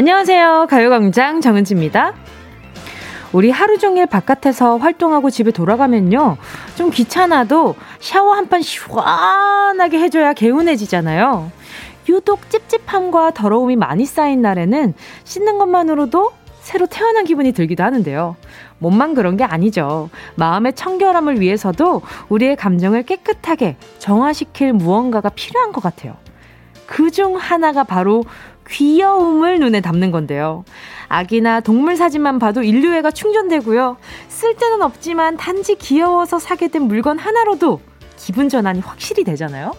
안녕하세요. 가요광장 정은지입니다. 우리 하루 종일 바깥에서 활동하고 집에 돌아가면요. 좀 귀찮아도 샤워 한 판 시원하게 해줘야 개운해지잖아요. 유독 찝찝함과 더러움이 많이 쌓인 날에는 씻는 것만으로도 새로 태어난 기분이 들기도 하는데요. 몸만 그런 게 아니죠. 마음의 청결함을 위해서도 우리의 감정을 깨끗하게 정화시킬 무언가가 필요한 것 같아요. 그 중 하나가 바로 귀여움을 눈에 담는 건데요. 아기나 동물 사진만 봐도 인류애가 충전되고요. 쓸 데는 없지만 단지 귀여워서 사게 된 물건 하나로도 기분 전환이 확실히 되잖아요.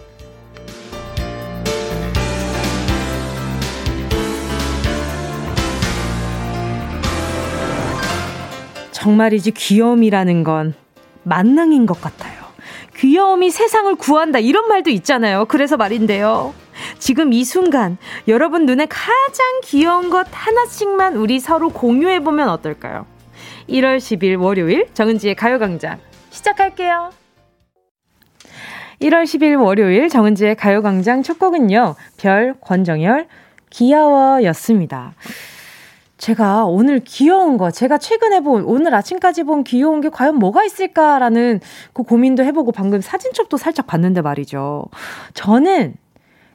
정말이지 귀여움이라는 건 만능인 것 같아요. 귀여움이 세상을 구한다 이런 말도 있잖아요. 그래서 말인데요. 지금 이 순간 여러분 눈에 가장 귀여운 것 하나씩만 우리 서로 공유해보면 어떨까요? 1월 10일 월요일 정은지의 가요광장 시작할게요. 1월 10일 월요일 정은지의 가요광장 첫 곡은요. 별 권정열 귀여워 였습니다. 제가 오늘 귀여운 거, 제가 최근에 본, 오늘 아침까지 본 귀여운 게 과연 뭐가 있을까라는 그 고민도 해보고 방금 사진첩도 살짝 봤는데 말이죠. 저는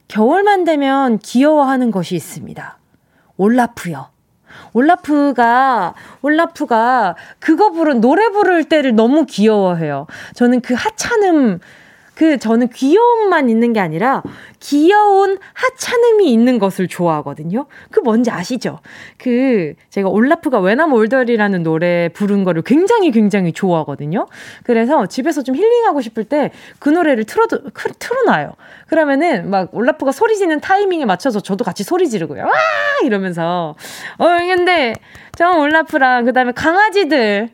겨울만 되면 귀여워하는 것이 있습니다. 올라프요. 올라프가, 올라프가 그거 부른, 노래 부를 때를 너무 귀여워해요. 저는 그 하찮음, 그 저는 귀여움만 있는 게 아니라 귀여운 하찮음이 있는 것을 좋아하거든요. 그 뭔지 아시죠? 그 제가 올라프가 웨나 몰더리라는 노래 부른 거를 굉장히 굉장히 좋아하거든요. 그래서 집에서 좀 힐링하고 싶을 때 그 노래를 틀어 틀어놔요. 그러면은 막 올라프가 소리 지는 타이밍에 맞춰서 저도 같이 소리 지르고요. 와 이러면서 어 근데 저 올라프랑 그다음에 강아지들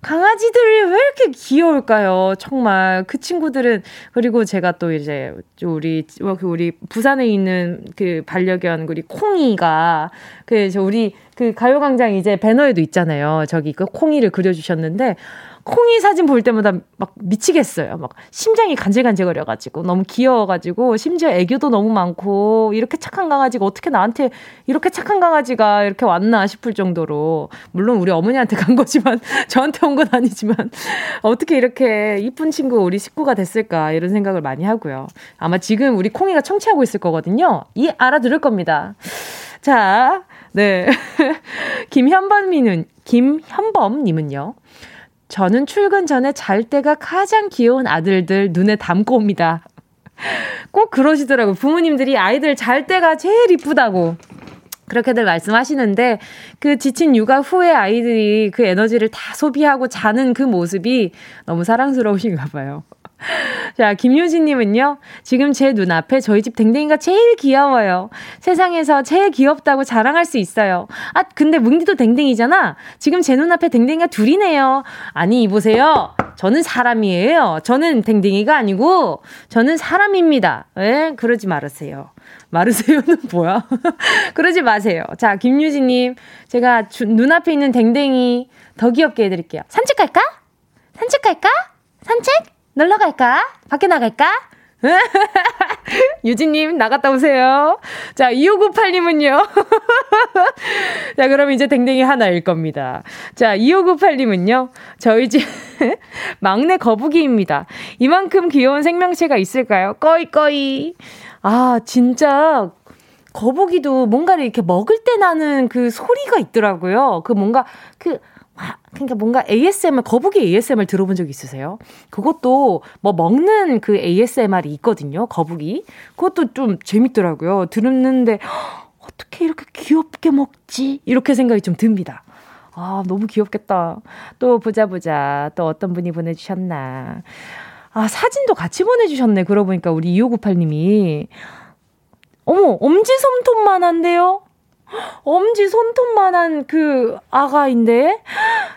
강아지들이 왜 이렇게 귀여울까요? 정말 그 친구들은 그리고 제가 또 이제 우리 그 우리 부산에 있는 그 반려견 우리 콩이가 그 우리 그 가요광장 이제 배너에도 있잖아요. 저기 그 콩이를 그려주셨는데 콩이 사진 볼 때마다 막 미치겠어요. 막 심장이 간질간질거려가지고 너무 귀여워가지고 심지어 애교도 너무 많고 이렇게 착한 강아지가 어떻게 나한테 이렇게 착한 강아지가 이렇게 왔나 싶을 정도로 물론 우리 어머니한테 간 거지만 저한테 온 건 아니지만 어떻게 이렇게 이쁜 친구 우리 식구가 됐을까 이런 생각을 많이 하고요. 아마 지금 우리 콩이가 청취하고 있을 거거든요. 이 알아들을 겁니다. 자, 네. 김현범님은 김현범님은요. 저는 출근 전에 잘 때가 가장 귀여운 아들들 눈에 담고 옵니다. 꼭 그러시더라고요. 부모님들이 아이들 잘 때가 제일 이쁘다고. 그렇게들 말씀하시는데 그 지친 육아 후에 아이들이 그 에너지를 다 소비하고 자는 그 모습이 너무 사랑스러우신가 봐요. 자, 김효진님은요, 지금 제 눈앞에 저희 집 댕댕이가 제일 귀여워요. 세상에서 제일 귀엽다고 자랑할 수 있어요. 아, 근데 뭉디도 댕댕이잖아? 지금 제 눈앞에 댕댕이가 둘이네요. 아니, 이보세요. 저는 사람이에요. 저는 댕댕이가 아니고, 저는 사람입니다. 예? 그러지 말으세요. 마르세요는 뭐야? 그러지 마세요. 자, 김유진님, 제가 주, 눈앞에 있는 댕댕이 더 귀엽게 해드릴게요. 산책 갈까? 산책 갈까? 산책? 놀러 갈까? 밖에 나갈까? 유진님, 나갔다 오세요. 자, 2598님은요. 자, 그럼 이제 댕댕이 하나일 겁니다. 자, 2598님은요. 저희 집 막내 거북이입니다. 이만큼 귀여운 생명체가 있을까요? 꺼이꺼이. 아, 진짜 거북이도 뭔가를 이렇게 먹을 때 나는 그 소리가 있더라고요. 그 뭔가 그 그러니까 뭔가 ASMR, 거북이 ASMR 들어본 적 있으세요? 그것도 뭐 먹는 그 ASMR이 있거든요, 거북이. 그것도 좀 재밌더라고요. 들었는데, 어떻게 이렇게 귀엽게 먹지? 이렇게 생각이 좀 듭니다. 아, 너무 귀엽겠다. 또 보자 보자. 또 어떤 분이 보내 주셨나. 아, 사진도 같이 보내 주셨네. 그러고 보니까 우리 2598 님이. 어머, 엄지 손톱만 한데요? 엄지 손톱만한 그 아가인데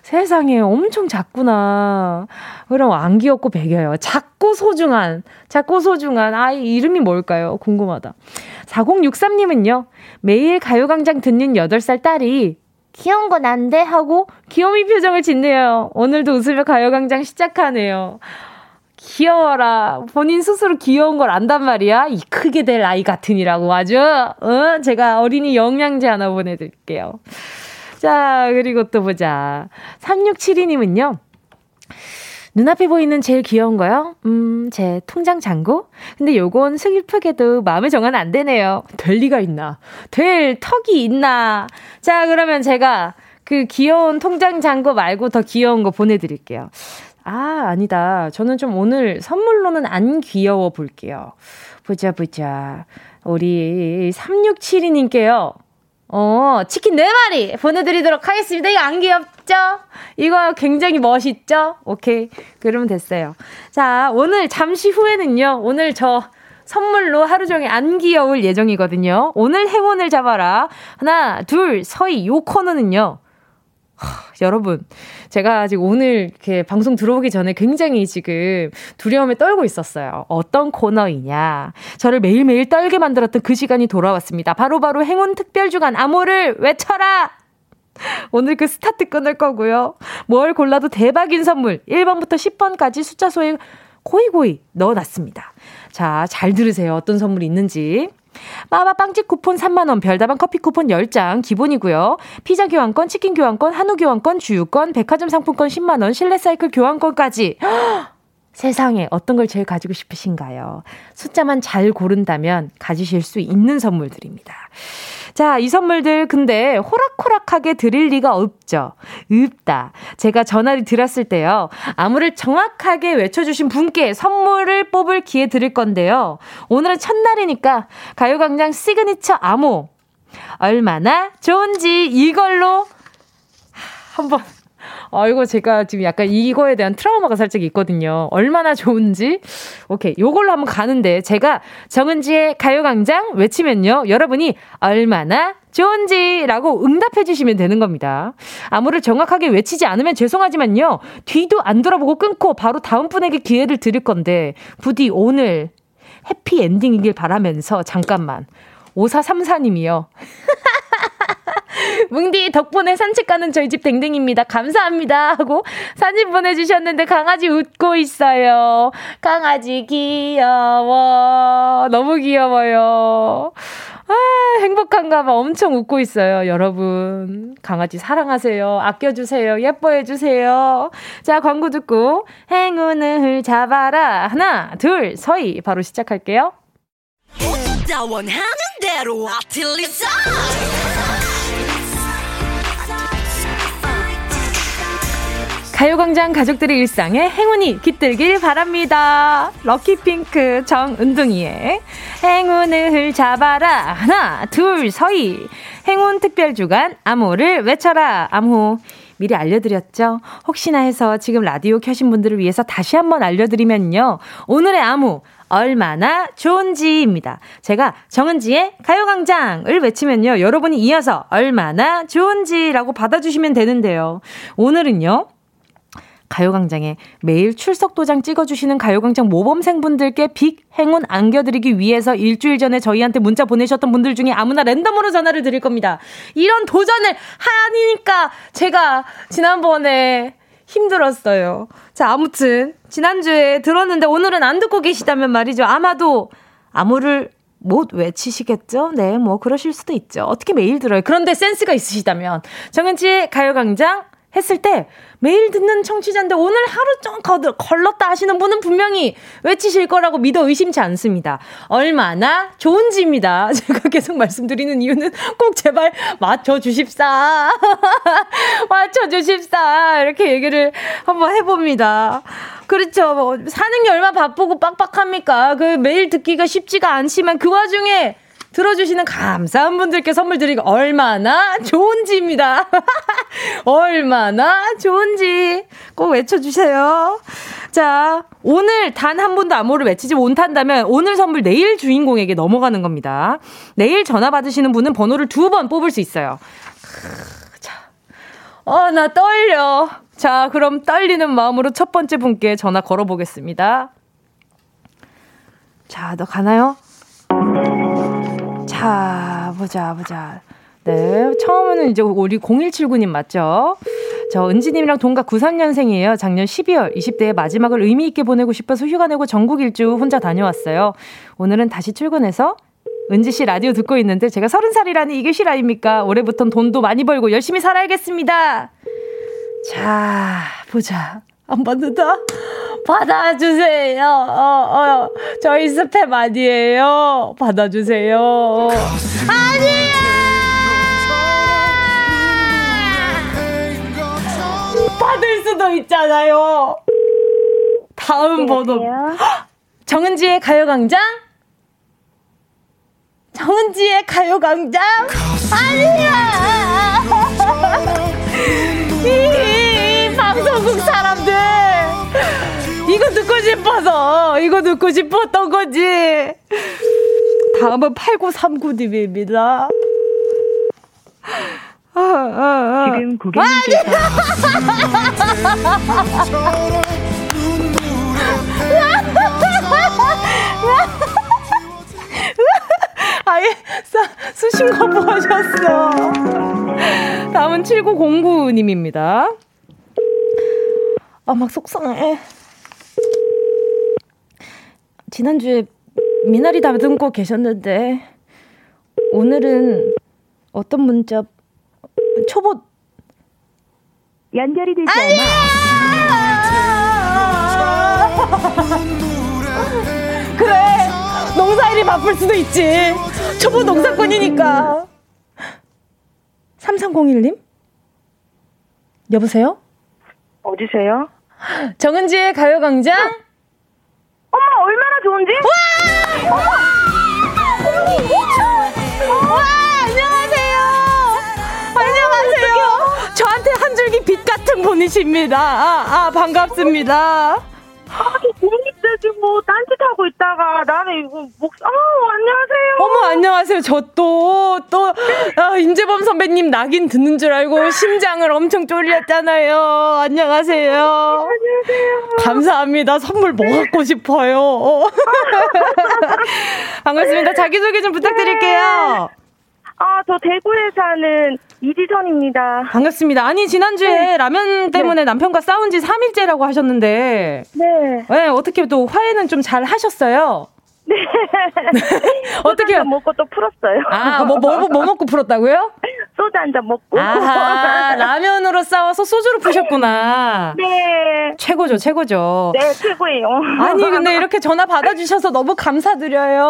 세상에 엄청 작구나. 그럼 안 귀엽고 배겨요. 작고 소중한, 작고 소중한 아이 이름이 뭘까요? 궁금하다. 4063님은요, 매일 가요광장 듣는 8살 딸이 귀여운 건 안 돼? 하고 귀요미 표정을 짓네요. 오늘도 웃으며 가요광장 시작하네요. 귀여워라. 본인 스스로 귀여운 걸 안단 말이야. 이 크게 될 아이 같으니라고 아주. 어? 제가 어린이 영양제 하나 보내드릴게요. 자, 그리고 또 보자. 3672님은요. 눈앞에 보이는 제일 귀여운 거요? 음, 제 통장 잔고? 근데 요건 슬프게도 마음을 정하면 안 되네요. 될 리가 있나? 될 턱이 있나? 자, 그러면 제가 그 귀여운 통장 잔고 말고 더 귀여운 거 보내드릴게요. 아, 아니다. 저는 좀 오늘 선물로는 안 귀여워 볼게요. 보자, 보자. 우리 3672님께요. 어, 치킨 4마리 보내드리도록 하겠습니다. 이거 안 귀엽죠? 이거 굉장히 멋있죠? 오케이. 그러면 됐어요. 자, 오늘 잠시 후에는요, 오늘 저 선물로 하루 종일 안 귀여울 예정이거든요. 오늘 행운을 잡아라. 하나, 둘, 서희. 요 코너는요. 여러분, 제가 아직 오늘 이렇게 방송 들어오기 전에 굉장히 지금 두려움에 떨고 있었어요. 어떤 코너이냐. 저를 매일매일 떨게 만들었던 그 시간이 돌아왔습니다. 바로바로 바로 행운 특별주간 암호를 외쳐라! 오늘 그 스타트 끊을 거고요. 뭘 골라도 대박인 선물 1번부터 10번까지 숫자 속에 고이고이 넣어놨습니다. 자, 잘 들으세요. 어떤 선물이 있는지. 마마 빵집 쿠폰 3만원, 별다방 커피 쿠폰 10장 기본이고요. 피자 교환권, 치킨 교환권, 한우 교환권, 주유권, 백화점 상품권 10만원, 실내 사이클 교환권까지. 세상에 어떤 걸 제일 가지고 싶으신가요? 숫자만 잘 고른다면 가지실 수 있는 선물들입니다. 자, 이 선물들 근데 호락호락하게 드릴 리가 없죠. 없다. 제가 전화를 드렸을 때요. 암호를 정확하게 외쳐주신 분께 선물을 뽑을 기회 드릴 건데요. 오늘은 첫날이니까 가요광장 시그니처 암호. 얼마나 좋은지 이걸로 한번 아, 이거 제가 지금 약간 이거에 대한 트라우마가 살짝 있거든요. 얼마나 좋은지. 오케이. 요걸로 한번 가는데 제가 정은지의 가요광장 외치면요. 여러분이 얼마나 좋은지라고 응답해 주시면 되는 겁니다. 암호를 정확하게 외치지 않으면 죄송하지만요. 뒤도 안 돌아보고 끊고 바로 다음 분에게 기회를 드릴 건데 부디 오늘 해피 엔딩이길 바라면서 잠깐만. 5434님이요. 뭉디 덕분에 산책 가는 저희 집 댕댕입니다. 감사합니다. 하고 사진 보내주셨는데 강아지 웃고 있어요. 강아지 귀여워. 너무 귀여워요. 아, 행복한가 봐. 엄청 웃고 있어요. 여러분. 강아지 사랑하세요. 아껴주세요. 예뻐해주세요. 자, 광고 듣고 행운을 잡아라. 하나, 둘, 서희. 바로 시작할게요. 가요광장 가족들의 일상에 행운이 깃들길 바랍니다. 럭키핑크 정은둥이의 행운을 잡아라. 하나, 둘, 서희. 행운 특별주간 암호를 외쳐라. 암호. 미리 알려드렸죠? 혹시나 해서 지금 라디오 켜신 분들을 위해서 다시 한번 알려드리면요. 오늘의 암호, 얼마나 좋은지입니다. 제가 정은지의 가요광장을 외치면요. 여러분이 이어서 얼마나 좋은지라고 받아주시면 되는데요. 오늘은요. 가요광장에 매일 출석 도장 찍어주시는 가요광장 모범생분들께 빅 행운 안겨드리기 위해서 일주일 전에 저희한테 문자 보내셨던 분들 중에 아무나 랜덤으로 전화를 드릴 겁니다. 이런 도전을 하니까 제가 지난번에 힘들었어요. 자, 아무튼 지난주에 들었는데 오늘은 안 듣고 계시다면 말이죠. 아마도 암호를 못 외치시겠죠? 네, 뭐 그러실 수도 있죠. 어떻게 매일 들어요? 그런데 센스가 있으시다면 정은지의 가요광장 했을 때 매일 듣는 청취자인데 오늘 하루 좀 거들, 걸렀다 하시는 분은 분명히 외치실 거라고 믿어 의심치 않습니다. 얼마나 좋은지입니다. 제가 계속 말씀드리는 이유는 꼭 제발 맞춰주십사. 맞춰주십사. 이렇게 얘기를 한번 해봅니다. 그렇죠. 뭐 사는 게 얼마 바쁘고 빡빡합니까? 그 매일 듣기가 쉽지가 않지만 그 와중에 들어주시는 감사한 분들께 선물 드리고 얼마나 좋은지입니다. 얼마나 좋은지 꼭 외쳐주세요. 자, 오늘 단 한 번도 암호를 외치지 못한다면 오늘 선물 내일 주인공에게 넘어가는 겁니다. 내일 전화 받으시는 분은 번호를 두 번 뽑을 수 있어요. 자, 어, 나 떨려. 자, 그럼 떨리는 마음으로 첫 번째 분께 전화 걸어보겠습니다. 자, 너 가나요? 자, 보자, 보자. 네, 처음에는 이제 우리 0179님 맞죠? 저 은지님이랑 동갑 93년생이에요. 작년 12월 20대의 마지막을 의미 있게 보내고 싶어서 휴가 내고 전국 일주 혼자 다녀왔어요. 오늘은 다시 출근해서 은지 씨 라디오 듣고 있는데 제가 서른 살이라니 이게 실 아닙니까? 올해부턴 돈도 많이 벌고 열심히 살아야겠습니다. 자, 보자. 안 받는다? 받아주세요. 어, 어, 저희 스팸 아니에요. 받아주세요. 아니에요! 받을 수도 있잖아요. 다음 번호. 정은지의 가요광장? 정은지의 가요광장? 아니야! 이 방송국 사람들! 이거 듣고 싶어서, 이거 듣고 싶었던 거지. 다음은 8939님입니다. 아, 아, 아. 지금 고객님께서 아예 수신 거부하셨어. 다음은 7909님입니다. 아, 막 속상해. 지난주에 미나리 다듬고 계셨는데, 오늘은 어떤 문자, 초보. 연결이 되지 않아. 그래. 농사일이 바쁠 수도 있지. 초보 농사꾼이니까. 3301님? 여보세요? 어디세요? 정은지의 가요광장? 어머, 얼마나 좋은지? 와! 어머! 와, 안녕하세요. 안녕하세요. 저한테 한 줄기 빛 같은 분이십니다. 아, 아 반갑습니다. 아, 재밌지, 뭐, 딴짓하고 있다가, 나는 이거, 목, 어, 안녕하세요. 어머, 안녕하세요. 저 또, 또, 아, 임재범 선배님 낙인 듣는 줄 알고 심장을 엄청 쫄렸잖아요. 안녕하세요. 안녕하세요. 감사합니다. 선물 뭐 갖고 싶어요? 반갑습니다. 자기 소개 좀 부탁드릴게요. 아, 저 대구에 사는 이지선입니다. 반갑습니다. 아니, 지난주에 네. 라면 때문에 네. 남편과 싸운 지 3일째라고 하셨는데. 네. 네, 어떻게 또 화해는 좀 잘 하셨어요? 네. 어떻게 먹고 또 풀었어요. 아, 뭐, 뭐, 뭐 먹고 풀었다고요? 소주 한 잔 먹고. 아, 라면으로 싸워서 소주로 푸셨구나. 네. 최고죠, 최고죠. 네, 최고예요. 아니, 근데 이렇게 전화 받아주셔서 너무 감사드려요.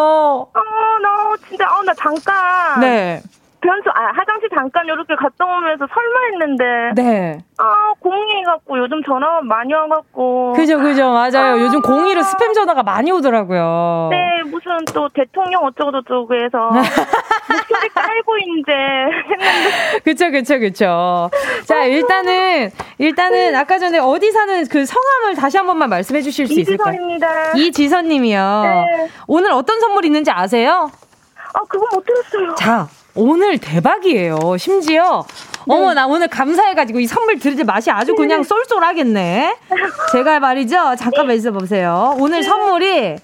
어, 나 진짜, 어, 나 잠깐. 네. 변수, 아, 화장실 잠깐 이렇게 갔다 오면서 설마 했는데. 네. 아, 공의해갖고 요즘 전화가 많이 와갖고. 그죠, 그죠. 맞아요. 아~ 요즘 공의로 스팸 전화가 많이 오더라고요. 네, 무슨 또 대통령 어쩌고 저쩌고 해서. 목소리 깔고 이제 했는데. 그쵸, 그쵸, 그쵸. 자, 일단은, 일단은 아까 전에 어디 사는 그 성함을 다시 한 번만 말씀해 주실 수 있을까요? 이지선입니다. 이지선님이요. 네. 오늘 어떤 선물 있는지 아세요? 아, 그거 못 들었어요. 자, 오늘 대박이에요. 심지어 네. 어머 나 오늘 감사해가지고 이 선물 드릴 맛이 아주 그냥 네. 쏠쏠하겠네. 제가 말이죠. 잠깐만 있어 보세요. 오늘 네. 선물이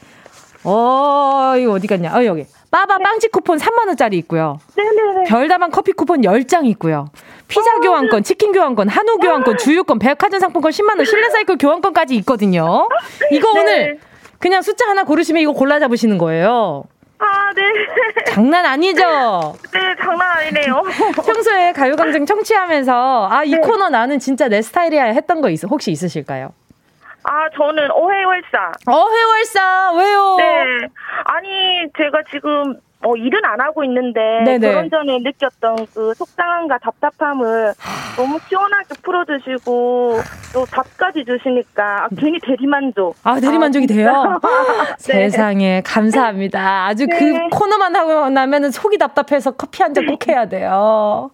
어 이거 어디 갔냐? 어 여기 빠바 빵집 쿠폰 3만 원짜리 있고요. 네네네. 별다방 커피 쿠폰 10장 있고요. 피자 어, 교환권, 치킨 교환권, 한우 교환권, 주유권, 백화점 상품권 10만 원, 실내 사이클 교환권까지 있거든요. 이거 네. 오늘 그냥 숫자 하나 고르시면 이거 골라 잡으시는 거예요. 아, 네. 장난 아니죠? 네, 장난 아니네요. 평소에 가요광장 청취하면서, 아, 이 네. 코너 나는 진짜 내 스타일이야 했던 거 있, 혹시 있으실까요? 아, 저는 어회월사. 어회월사, 왜요? 네. 아니, 제가 지금 어, 일은 안 하고 있는데 네네. 결혼 전에 느꼈던 그 속상함과 답답함을 너무 시원하게 풀어주시고 또 답까지 주시니까 아, 괜히 대리만족. 아 대리만족이 아, 돼요? 네. 세상에 감사합니다. 아주 네. 그 코너만 하고 나면은 속이 답답해서 커피 한 잔 꼭 해야 돼요.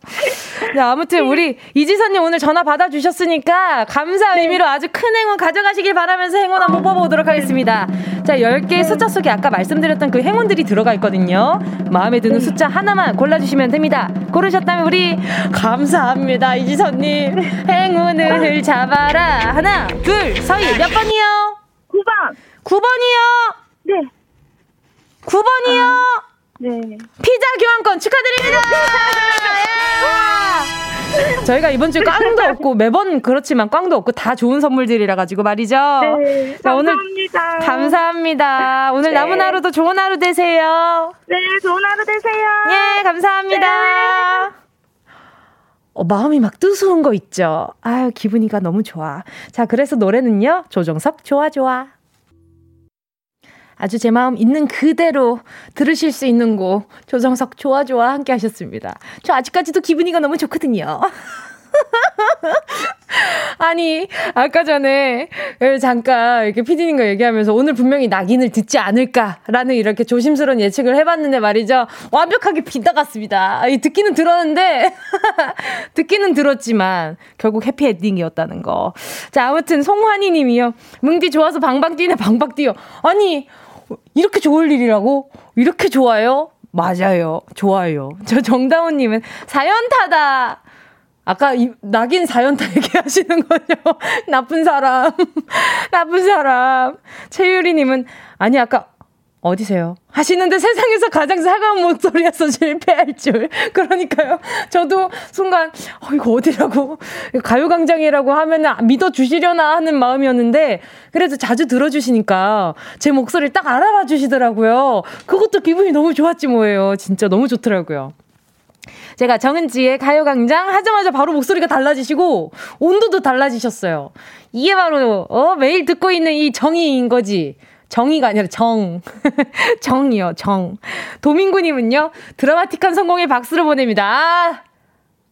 네, 아무튼 우리 이지선님 오늘 전화 받아주셨으니까 감사 의미로 아주 큰 행운 가져가시길 바라면서 행운 한번 뽑아보도록 하겠습니다. 자 10개의 숫자 속에 아까 말씀드렸던 그 행운들이 들어가 있거든요. 마음에 드는 숫자 하나만 골라주시면 됩니다. 고르셨다면 우리 감사합니다. 이지선님. 행운을 잡아라. 하나, 둘, 서희 몇 번이요? 9번. 9번이요? 네. 9번이요? 네. 피자 교환권 축하드립니다. 저희가 이번 주에 꽝도 없고 매번 그렇지만 꽝도 없고 다 좋은 선물들이라 가지고 말이죠. 네, 자, 오늘 감사합니다. 오늘 네. 남은 하루도 좋은 하루 되세요. 네, 좋은 하루 되세요. 예, 감사합니다. 네. 어, 마음이 막 뜨거운 거 있죠. 아유, 기분이가 너무 좋아. 자, 그래서 노래는요. 조정석, 좋아, 좋아. 아주 제 마음 있는 그대로 들으실 수 있는 곡, 조정석, 좋아, 좋아 함께 하셨습니다. 저 아직까지도 기분이가 너무 좋거든요. 아니, 아까 전에 잠깐 이렇게 피디님과 얘기하면서 오늘 분명히 낙인을 듣지 않을까라는 이렇게 조심스러운 예측을 해봤는데 말이죠. 완벽하게 빗나갔습니다. 듣기는 들었는데, 듣기는 들었지만, 결국 해피엔딩이었다는 거. 자, 아무튼 송환이 님이요. 뭉디 좋아서 방방 뛰네, 방방 뛰어. 아니, 이렇게 좋을 일이라고? 이렇게 좋아요? 맞아요. 좋아요. 저 정다운님은 사연 타다. 아까 이, 낙인 사연타 얘기하시는 거죠? 나쁜 사람. 나쁜 사람. 최유리님은, 아니, 아까, 어디세요? 하시는데 세상에서 가장 사과운 목소리에서 실패할 줄. 그러니까요. 저도 순간, 어, 이거 어디라고. 가요광장이라고 하면 믿어주시려나 하는 마음이었는데, 그래도 자주 들어주시니까 제 목소리를 딱 알아봐 주시더라고요. 그것도 기분이 너무 좋았지 뭐예요. 진짜 너무 좋더라고요. 제가 정은지의 가요광장 하자마자 바로 목소리가 달라지시고 온도도 달라지셨어요. 이게 바로 어 매일 듣고 있는 이 정의인 거지. 정의가 아니라 정. 정이요, 정. 도민구님은요, 드라마틱한 성공에 박수를 보냅니다. 아,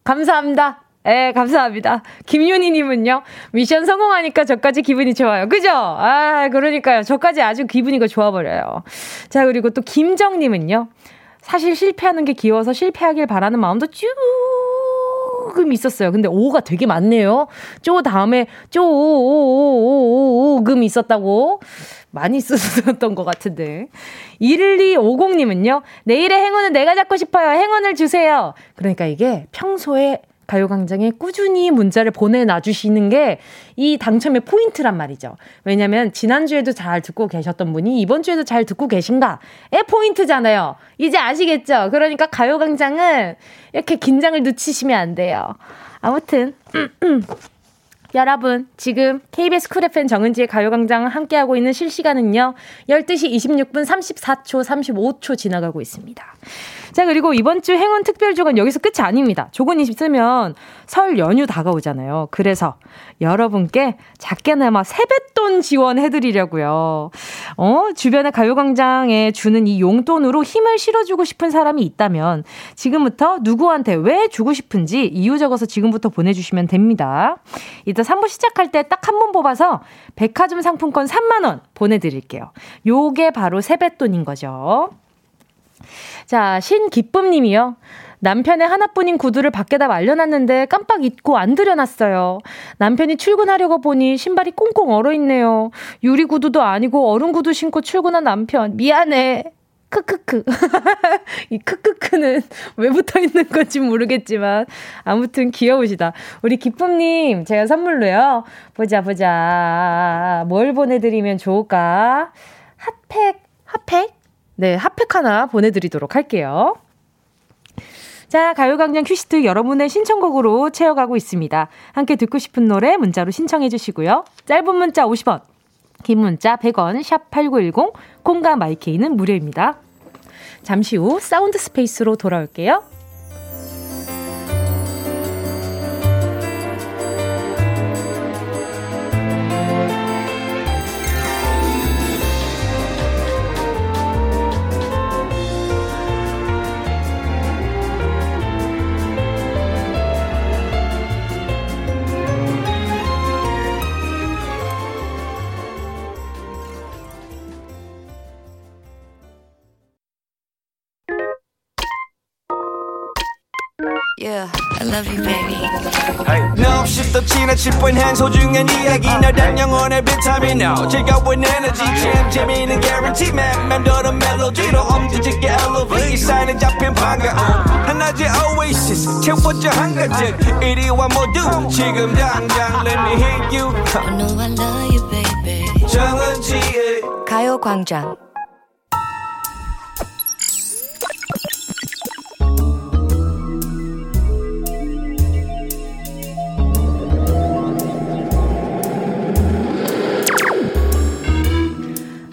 감사합니다. 예, 감사합니다. 김윤희님은요, 미션 성공하니까 저까지 기분이 좋아요. 그죠? 아, 그러니까요. 저까지 아주 기분이가 좋아버려요. 자, 그리고 또 김정님은요, 사실 실패하는 게 귀여워서 실패하길 바라는 마음도 조금 있었어요. 근데 오가 되게 많네요. 쪼 다음에 쪼금 있었다고. 많이 쓰셨던 것 같은데. 1250님은요, 내일의 행운은 내가 잡고 싶어요. 행운을 주세요. 그러니까 이게 평소에 가요광장에 꾸준히 문자를 보내놔 주시는 게 이 당첨의 포인트란 말이죠. 왜냐면 지난주에도 잘 듣고 계셨던 분이 이번 주에도 잘 듣고 계신가의 포인트잖아요. 이제 아시겠죠? 그러니까 가요광장은 이렇게 긴장을 늦추시면 안 돼요. 아무튼, 여러분, 지금 KBS 쿨 FM 정은지의 가요광장 함께하고 있는 실시간은요, 12시 26분 34초, 35초 지나가고 있습니다. 자, 그리고 이번 주 행운 특별 주간 여기서 끝이 아닙니다. 조금 있으면 설 연휴 다가오잖아요. 그래서 여러분께 작게나마 세뱃돈 지원해드리려고요. 어, 주변의 가요광장에 주는 이 용돈으로 힘을 실어주고 싶은 사람이 있다면 지금부터 누구한테 왜 주고 싶은지 이유 적어서 지금부터 보내주시면 됩니다. 이따 3부 시작할 때 딱 한 번 뽑아서 백화점 상품권 3만원 보내드릴게요. 요게 바로 세뱃돈인 거죠. 자, 신기쁨 님이요. 남편의 하나뿐인 구두를 밖에다 말려놨는데 깜빡 잊고 안 들여놨어요. 남편이 출근하려고 보니 신발이 꽁꽁 얼어있네요. 유리 구두도 아니고 얼음 구두 신고 출근한 남편. 미안해. 크크크. 이 크크크는 왜 붙어 있는 건지 모르겠지만 아무튼 귀여우시다. 우리 기쁨님 제가 선물로요. 보자 보자. 뭘 보내드리면 좋을까? 핫팩 핫팩 네, 핫팩 하나 보내드리도록 할게요. 자, 가요광장 퀴시트 여러분의 신청곡으로 채워가고 있습니다. 함께 듣고 싶은 노래 문자로 신청해 주시고요. 짧은 문자 50원, 긴 문자 100원, 샵 8910, 콩과 마이케이는 무료입니다. 잠시 후 사운드 스페이스로 돌아올게요. Yeah, I love you, baby. No, 없이 또 지나칠 뻔한 소중한 이야기. 너란 영혼의 비타민 No 즐거운 에너지. 참 재미있는 guarantee man. 맘대로 멜로디로 엄지짓게 elevate. 이 사인에 잡힌 반가움. 하나의 oasis. 채워져 한가득 이리와 모두. 지금 당장 let me hit you. I know I love you, baby. 정은지의 가요광장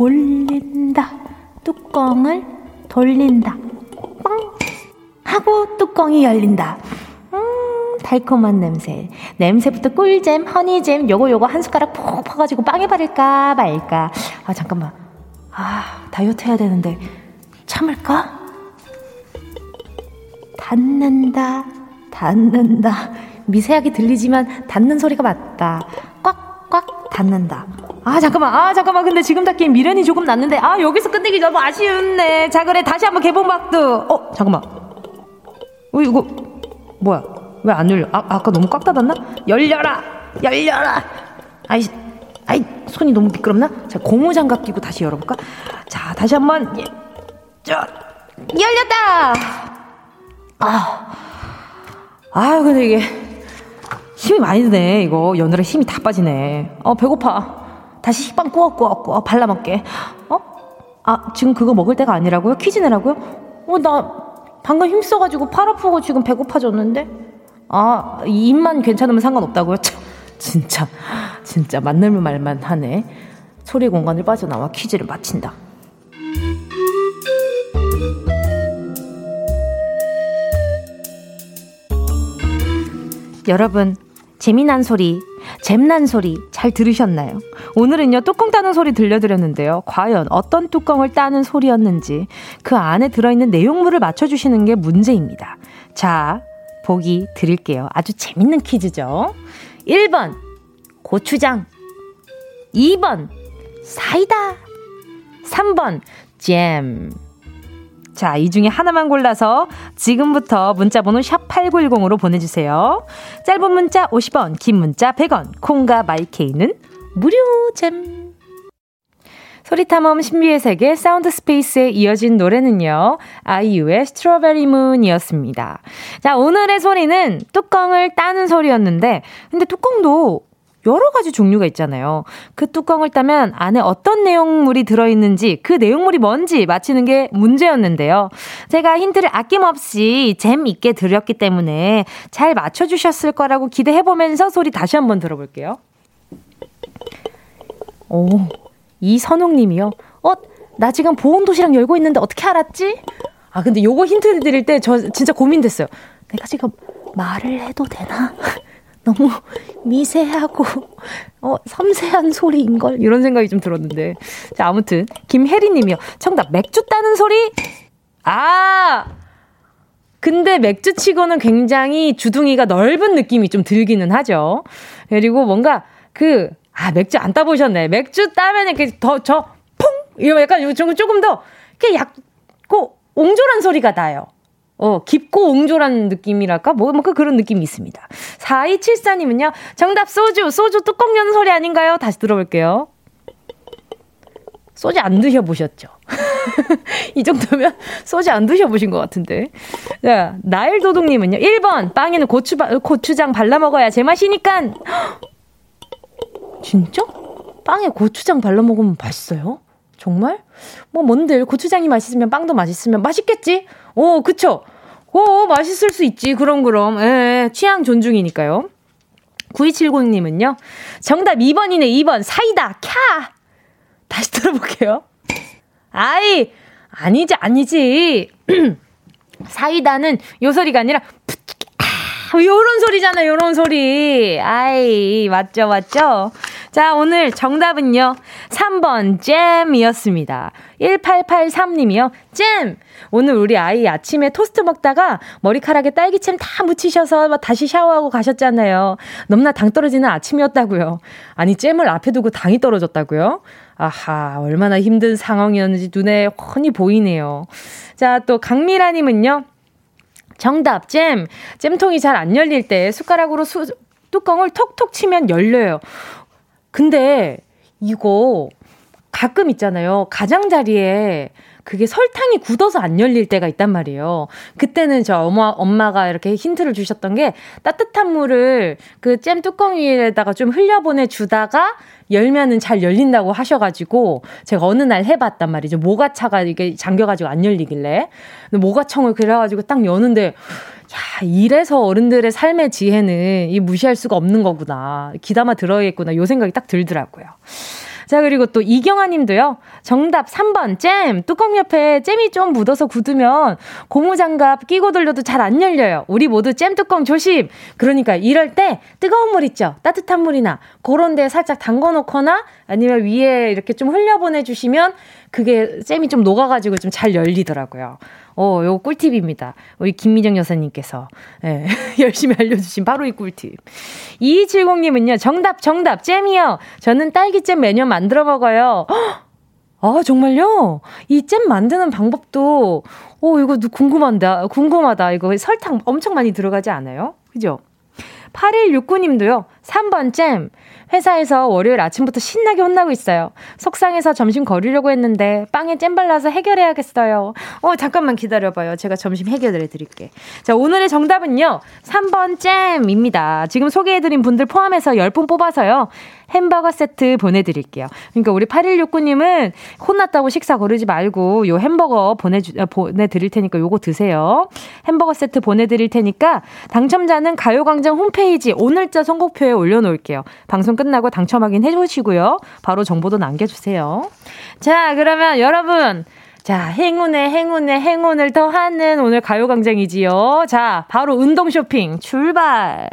돌린다. 뚜껑을 돌린다. 뻥! 하고 뚜껑이 열린다. 음, 달콤한 냄새. 냄새부터 꿀잼, 허니잼, 요거 요거 한 숟가락 푹 퍼가지고 빵에 바를까 말까. 아, 잠깐만. 아, 다이어트 해야 되는데. 참을까? 닿는다, 닿는다. 미세하게 들리지만 닿는 소리가 맞다. 꽉 꽉 닿는다. 아 잠깐만. 아 잠깐만. 근데 지금 닫기엔 미련이 조금 났는데. 아 여기서 끝내기 너무 아쉬운데. 자 그래. 다시 한번 개봉박도 어 잠깐만. 어 이거 뭐야? 왜 안 열려? 아 아까 너무 꽉 닫았나? 열려라! 열려라! 아이 아이 손이 너무 미끄럽나? 자 고무장갑 끼고 다시 열어볼까? 자 다시 한번. 예, 자 열렸다! 아. 아유 근데 이게 힘이 많이 드네. 이거 여느라 힘이 다 빠지네. 어 배고파 다시 식빵 꾸어 꾸어 꾸어 발라먹게. 어? 아, 지금 그거 먹을 때가 아니라고요? 퀴즈 내라고요? 어, 나 방금 힘써가지고 팔 아프고 지금 배고파졌는데? 아, 입만 괜찮으면 상관없다고요? 참, 진짜, 진짜 만날면 말만 하네. 소리 공간을 빠져나와 퀴즈를 마친다. 여러분, 재미난 소리 잼난 소리 잘 들으셨나요? 오늘은요, 뚜껑 따는 소리 들려드렸는데요. 과연 어떤 뚜껑을 따는 소리였는지 그 안에 들어있는 내용물을 맞춰주시는 게 문제입니다. 자, 보기 드릴게요. 아주 재밌는 퀴즈죠. 1번, 고추장. 2번, 사이다. 3번, 잼. 자, 이 중에 하나만 골라서 지금부터 문자 번호 샵 8910으로 보내주세요. 짧은 문자 50원, 긴 문자 100원, 콩과 my K는 무료잼. 소리탐험 신비의 세계 사운드 space에 이어진 노래는요. 아이유의 스트로베리 문이었습니다. 자, 오늘의 소리는 뚜껑을 따는 소리였는데 근데 뚜껑도 여러 가지 종류가 있잖아요. 그 뚜껑을 따면 안에 어떤 내용물이 들어있는지 그 내용물이 뭔지 맞히는 게 문제였는데요. 제가 힌트를 아낌없이 재미있게 드렸기 때문에 잘 맞춰주셨을 거라고 기대해보면서 소리 다시 한번 들어볼게요. 오, 이선웅 님이요. 어, 나 지금 보온 도시락 열고 있는데 어떻게 알았지? 아, 근데 요거 힌트 드릴 때 저 진짜 고민됐어요. 내가 지금 말을 해도 되나? 너무 미세하고 어 섬세한 소리인 걸? 이런 생각이 좀 들었는데. 자 아무튼 김혜리님이요. 정답 맥주 따는 소리? 아! 근데 맥주치고는 굉장히 주둥이가 넓은 느낌이 좀 들기는 하죠. 그리고 뭔가 그 아 맥주 안 따보셨네. 맥주 따면 이렇게 더 저 퐁! 이거 약간 조금 더 이렇게 약고 옹졸한 소리가 나요 어, 깊고 옹졸한 느낌이랄까? 뭐, 뭐, 그 그런 느낌이 있습니다. 4274님은요, 정답 소주, 소주 뚜껑 여는 소리 아닌가요? 다시 들어볼게요. 소주 안 드셔보셨죠? 이 정도면 소주 안 드셔보신 것 같은데. 자, 나일도둑님은요, 1번, 빵에는 고추, 고추장 발라 먹어야 제맛이니까. 진짜? 빵에 고추장 발라 먹으면 맛있어요? 정말? 뭐 뭔들 고추장이 맛있으면 빵도 맛있으면 맛있겠지? 오, 그쵸? 오, 맛있을 수 있지. 그럼, 그럼. 예, 취향 존중이니까요. 9270님은요. 정답 2번이네, 2번. 사이다, 캬! 다시 들어볼게요. 아이, 아니지, 아니지. 사이다는 요 소리가 아니라, 아, 요런 소리잖아, 요런 소리. 아이, 맞죠, 맞죠? 자, 오늘 정답은요. 3번 잼이었습니다. 1883님이요. 잼! 오늘 우리 아이 아침에 토스트 먹다가 머리카락에 딸기잼 다 묻히셔서 다시 샤워하고 가셨잖아요. 너무나 당 떨어지는 아침이었다고요. 아니, 잼을 앞에 두고 당이 떨어졌다고요? 아하, 얼마나 힘든 상황이었는지 눈에 훤히 보이네요. 자, 또 강미라님은요. 정답, 잼. 잼통이 잘 안 열릴 때 숟가락으로 수, 뚜껑을 톡톡 치면 열려요. 근데 이거 가끔 있잖아요. 가장자리에 그게 설탕이 굳어서 안 열릴 때가 있단 말이에요. 그때는 저 엄마, 엄마가 이렇게 힌트를 주셨던 게 따뜻한 물을 그 잼 뚜껑 위에다가 좀 흘려보내 주다가 열면은 잘 열린다고 하셔가지고 제가 어느 날 해봤단 말이죠. 모가차가 이게 잠겨가지고 안 열리길래. 모가청을 그래가지고 딱 여는데 야, 이래서 어른들의 삶의 지혜는 이 무시할 수가 없는 거구나. 기담아 들어야겠구나. 요 생각이 딱 들더라고요. 자, 그리고 또 이경아 님도요. 정답 3번, 잼. 뚜껑 옆에 잼이 좀 묻어서 굳으면 고무장갑 끼고 돌려도 잘 안 열려요. 우리 모두 잼 뚜껑 조심. 그러니까 이럴 때 뜨거운 물 있죠? 따뜻한 물이나 그런 데 살짝 담궈 놓거나 아니면 위에 이렇게 좀 흘려보내 주시면 그게 잼이 좀 녹아가지고 좀 잘 열리더라고요. 어, 요 꿀팁입니다. 우리 김미정 여사님께서 예, 열심히 알려주신 바로 이 꿀팁. 2270님은요, 정답, 정답, 잼이요. 저는 딸기잼 매년 만들어 먹어요. 아, 정말요? 이 잼 만드는 방법도, 오, 이거 궁금한데, 궁금하다. 이거 설탕 엄청 많이 들어가지 않아요? 그죠? 8169님도요, 3번 잼. 회사에서 월요일 아침부터 신나게 혼나고 있어요. 속상해서 점심 거르려고 했는데 빵에 잼 발라서 해결해야겠어요. 어, 잠깐만 기다려봐요. 제가 점심 해결해 드릴게. 자, 오늘의 정답은요. 3번 잼입니다. 지금 소개해드린 분들 포함해서 10분 뽑아서요. 햄버거 세트 보내드릴게요. 그러니까 우리 8169님은 혼났다고 식사 거르지 말고 요 햄버거 보내주, 아, 보내드릴 테니까 요거 드세요. 햄버거 세트 보내드릴 테니까 당첨자는 가요광장 홈페이지 오늘자 선곡표에 올려놓을게요. 방송 끝나고 당첨 확인 해주시고요. 바로 정보도 남겨주세요. 자, 그러면 여러분. 자, 행운에 행운에 행운을 더하는 오늘 가요광장이지요. 자, 바로 운동 쇼핑 출발!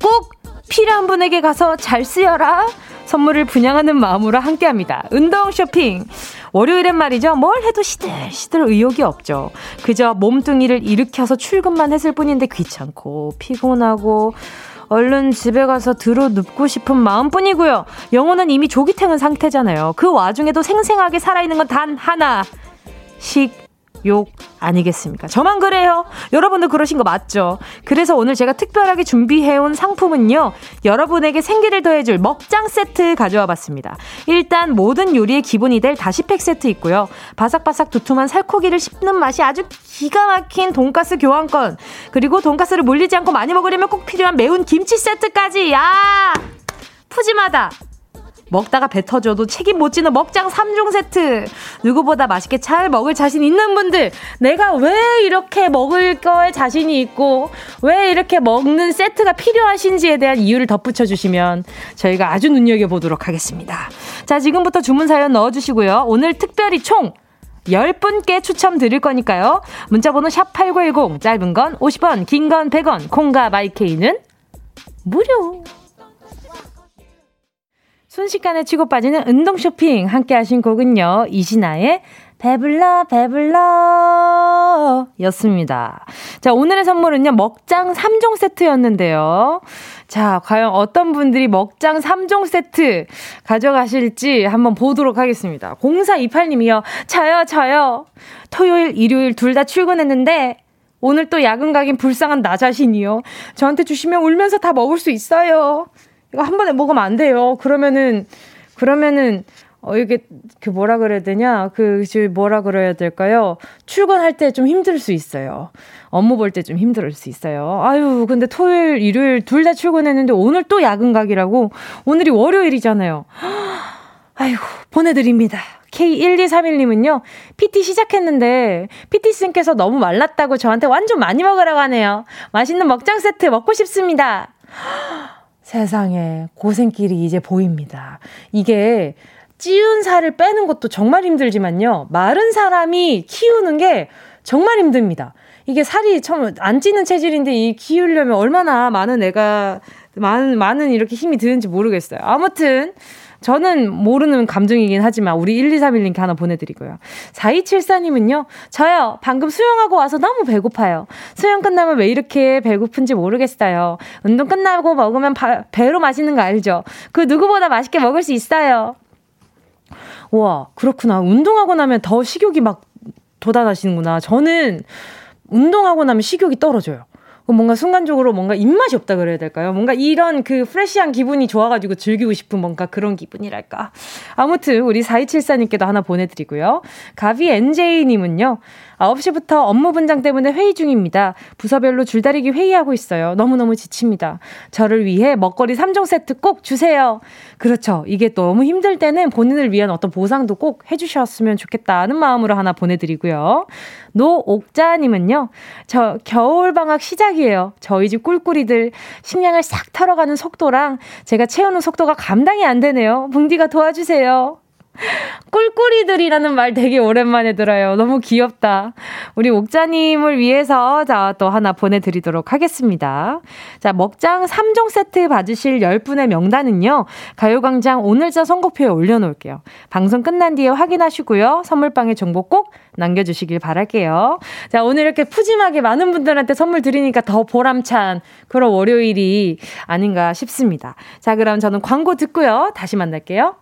꼭 필요한 분에게 가서 잘 쓰여라. 선물을 분양하는 마음으로 함께합니다. 운동 쇼핑. 월요일엔 말이죠. 뭘 해도 시들시들 의욕이 없죠. 그저 몸뚱이를 일으켜서 출근만 했을 뿐인데 귀찮고 피곤하고 얼른 집에 가서 들어 눕고 싶은 마음뿐이고요. 영혼은 이미 조기 퇴근 상태잖아요. 그 와중에도 생생하게 살아있는 건 단 하나. 식, 욕 아니겠습니까? 저만 그래요. 여러분도 그러신 거 맞죠? 그래서 오늘 제가 특별하게 준비해온 상품은요. 여러분에게 생기를 더해줄 먹장 세트 가져와 봤습니다. 일단 모든 요리의 기본이 될 다시팩 세트 있고요. 바삭바삭 두툼한 살코기를 씹는 맛이 아주 기가 막힌 돈가스 교환권. 그리고 돈가스를 물리지 않고 많이 먹으려면 꼭 필요한 매운 김치 세트까지. 야! 푸짐하다. 먹다가 배 터져도 책임 못 지는 먹장 3종 세트. 누구보다 맛있게 잘 먹을 자신 있는 분들, 내가 왜 이렇게 먹을 거에 자신이 있고, 왜 이렇게 먹는 세트가 필요하신지에 대한 이유를 덧붙여 주시면 저희가 아주 눈여겨보도록 하겠습니다. 자, 지금부터 주문 사연 넣어주시고요. 오늘 특별히 총 10분께 추첨 드릴 거니까요. 문자번호 샵8910, 짧은 건 50원, 긴 건 100원, 콩과 마이케이는 무료. 순식간에 치고 빠지는 운동 쇼핑 함께 하신 곡은요. 이신아의 배불러 배불러 였습니다. 자, 오늘의 선물은요. 먹장 3종 세트였는데요. 자, 과연 어떤 분들이 먹장 3종 세트 가져가실지 한번 보도록 하겠습니다. 0428님이요. 저요, 저요. 토요일, 일요일 둘 다 출근했는데 오늘 또 야근 가긴 불쌍한 나 자신이요. 저한테 주시면 울면서 다 먹을 수 있어요. 이거 한 번에 먹으면 안 돼요. 그러면은, 그러면은, 어, 이게, 그 뭐라 그래야 되냐? 그, 뭐라 그래야 될까요? 출근할 때 좀 힘들 수 있어요. 업무 볼 때 좀 힘들 수 있어요. 아유, 근데 토요일, 일요일 둘 다 출근했는데 오늘 또 야근 각이라고? 오늘이 월요일이잖아요. 아이고, 보내드립니다. K1231님은요, PT 시작했는데, PT쌤께서 너무 말랐다고 저한테 완전 많이 먹으라고 하네요. 맛있는 먹장 세트 먹고 싶습니다. 세상에 고생길이 이제 보입니다. 이게 찌운 살을 빼는 것도 정말 힘들지만요. 마른 사람이 키우는 게 정말 힘듭니다. 이게 살이 처음 안 찌는 체질인데 이 키우려면 얼마나 많은 애가 많은 많은 이렇게 힘이 드는지 모르겠어요. 아무튼 저는 모르는 감정이긴 하지만 우리 1231님께 하나 보내드리고요. 4274님은요. 저요. 방금 수영하고 와서 너무 배고파요. 수영 끝나면 왜 이렇게 배고픈지 모르겠어요. 운동 끝나고 먹으면 바, 배로 맛있는 거 알죠? 그 누구보다 맛있게 먹을 수 있어요. 와, 그렇구나. 운동하고 나면 더 식욕이 막 돋아나시는구나. 저는 운동하고 나면 식욕이 떨어져요. 뭔가 순간적으로 뭔가 입맛이 없다 그래야 될까요? 뭔가 이런 그 프레시한 기분이 좋아가지고 즐기고 싶은 뭔가 그런 기분이랄까. 아무튼 우리 4274님께도 하나 보내드리고요. 가비 NJ님은요. 9시부터 업무 분장 때문에 회의 중입니다. 부서별로 줄다리기 회의하고 있어요. 너무너무 지칩니다. 저를 위해 먹거리 3종 세트 꼭 주세요. 그렇죠. 이게 너무 힘들 때는 본인을 위한 어떤 보상도 꼭 해주셨으면 좋겠다는 마음으로 하나 보내드리고요. 노옥자님은요, 저 겨울방학 시작이에요. 저희 집 꿀꿀이들 식량을 싹 털어가는 속도랑 제가 채우는 속도가 감당이 안 되네요. 붕디가 도와주세요. 꿀꿀이들이라는 말 되게 오랜만에 들어요. 너무 귀엽다. 우리 옥자님을 위해서 자, 또 하나 보내드리도록 하겠습니다. 자, 먹장 3종 세트 받으실 10분의 명단은요, 가요광장 오늘자 선곡표에 올려놓을게요. 방송 끝난 뒤에 확인하시고요. 선물방에 정보 꼭 남겨주시길 바랄게요. 자, 오늘 이렇게 푸짐하게 많은 분들한테 선물 드리니까 더 보람찬 그런 월요일이 아닌가 싶습니다. 자, 그럼 저는 광고 듣고요. 다시 만날게요.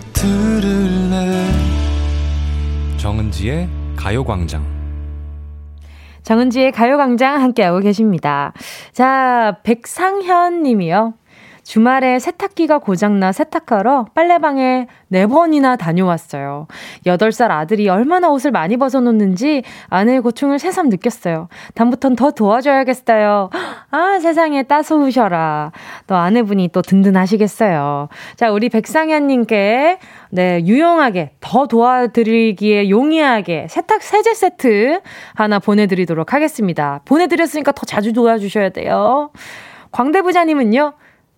들을래 정은지의 가요광장 정은지의 가요광장 함께하고 계십니다. 자, 백상현 님이요. 주말에 세탁기가 고장나 세탁하러 빨래방에 네 번이나 다녀왔어요. 8살 아들이 얼마나 옷을 많이 벗어놓는지 아내의 고충을 새삼 느꼈어요. 다음부턴 더 도와줘야겠어요. 아, 세상에 따스우셔라. 또 아내분이 또 든든하시겠어요. 자, 우리 백상현님께 네, 유용하게, 더 도와드리기에 용이하게 세탁 세제 세트 하나 보내드리도록 하겠습니다. 보내드렸으니까 더 자주 도와주셔야 돼요. 광대부자님은요,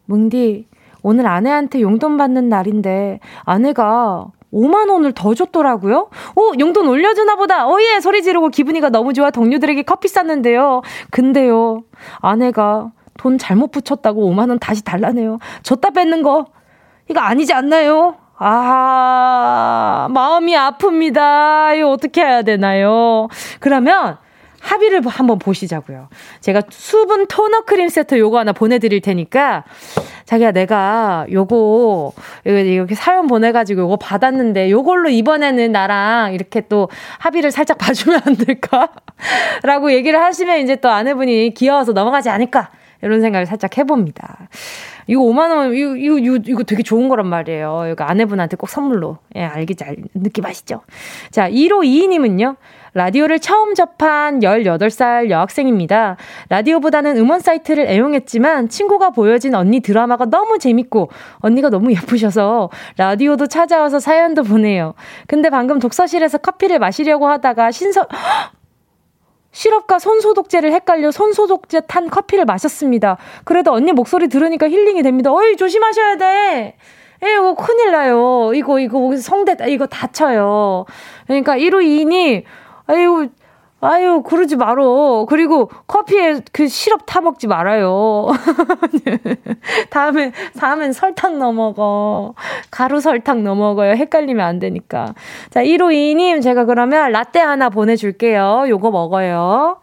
뭉디, 오늘 아내한테 용돈 받는 날인데 아내가 5만 원을 더 줬더라고요. 오, 용돈 올려주나 보다. 오예 소리 지르고 기분이가 너무 좋아 동료들에게 커피 쌌는데요. 근데요. 아내가 돈 잘못 붙였다고 5만 원 다시 달라네요. 줬다 뺏는 거 이거 아니지 않나요? 아, 마음이 아픕니다. 이거 어떻게 해야 되나요? 그러면 합의를 한번 보시자고요. 제가 수분 토너 크림 세트 요거 하나 보내드릴 테니까 자기야 내가 요거 이렇게 사연 보내가지고 요거 받았는데 요걸로 이번에는 나랑 이렇게 또 합의를 살짝 봐주면 안 될까? 라고 얘기를 하시면 이제 또 아내분이 귀여워서 넘어가지 않을까? 이런 생각을 살짝 해봅니다. 이거 5만원, 이거, 이거, 이거, 되게 좋은 거란 말이에요. 이거 아내분한테 꼭 선물로. 예, 알기 잘, 느낌 아시죠? 자, 1호 2님은요. 라디오를 처음 접한 18살 여학생입니다. 라디오보다는 음원 사이트를 애용했지만 친구가 보여진 언니 드라마가 너무 재밌고 언니가 너무 예쁘셔서 라디오도 찾아와서 사연도 보내요. 근데 방금 독서실에서 커피를 마시려고 하다가 신선, 시럽과 손소독제를 헷갈려 손소독제 탄 커피를 마셨습니다. 그래도 언니 목소리 들으니까 힐링이 됩니다. 어이, 조심하셔야 돼. 에, 예, 이거 큰일 나요. 이거, 이거, 성대, 이거 다쳐요. 그러니까 1호 2인이, 아유, 아유, 그러지 말어. 그리고 커피에 그 시럽 타 먹지 말아요. 다음에, 다음엔 설탕 먹어. 가루 설탕 먹어요. 헷갈리면 안 되니까. 자, 152님, 제가 그러면 라떼 하나 보내줄게요. 요거 먹어요.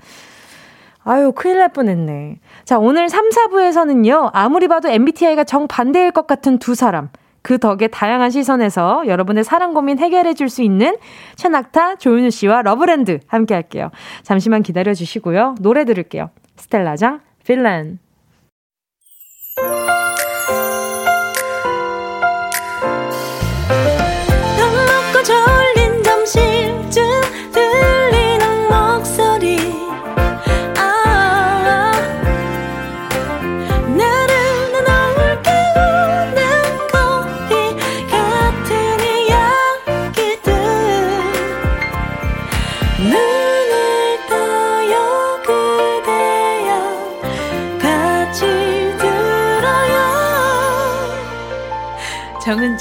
아유, 큰일 날 뻔했네. 자, 오늘 3, 4부에서는요, 아무리 봐도 MBTI가 정반대일 것 같은 두 사람. 그 덕에 다양한 시선에서 여러분의 사랑 고민 해결해 줄 수 있는 최낙타, 조은유 씨와 러브랜드 함께 할게요. 잠시만 기다려 주시고요. 노래 들을게요. 스텔라장, 필란.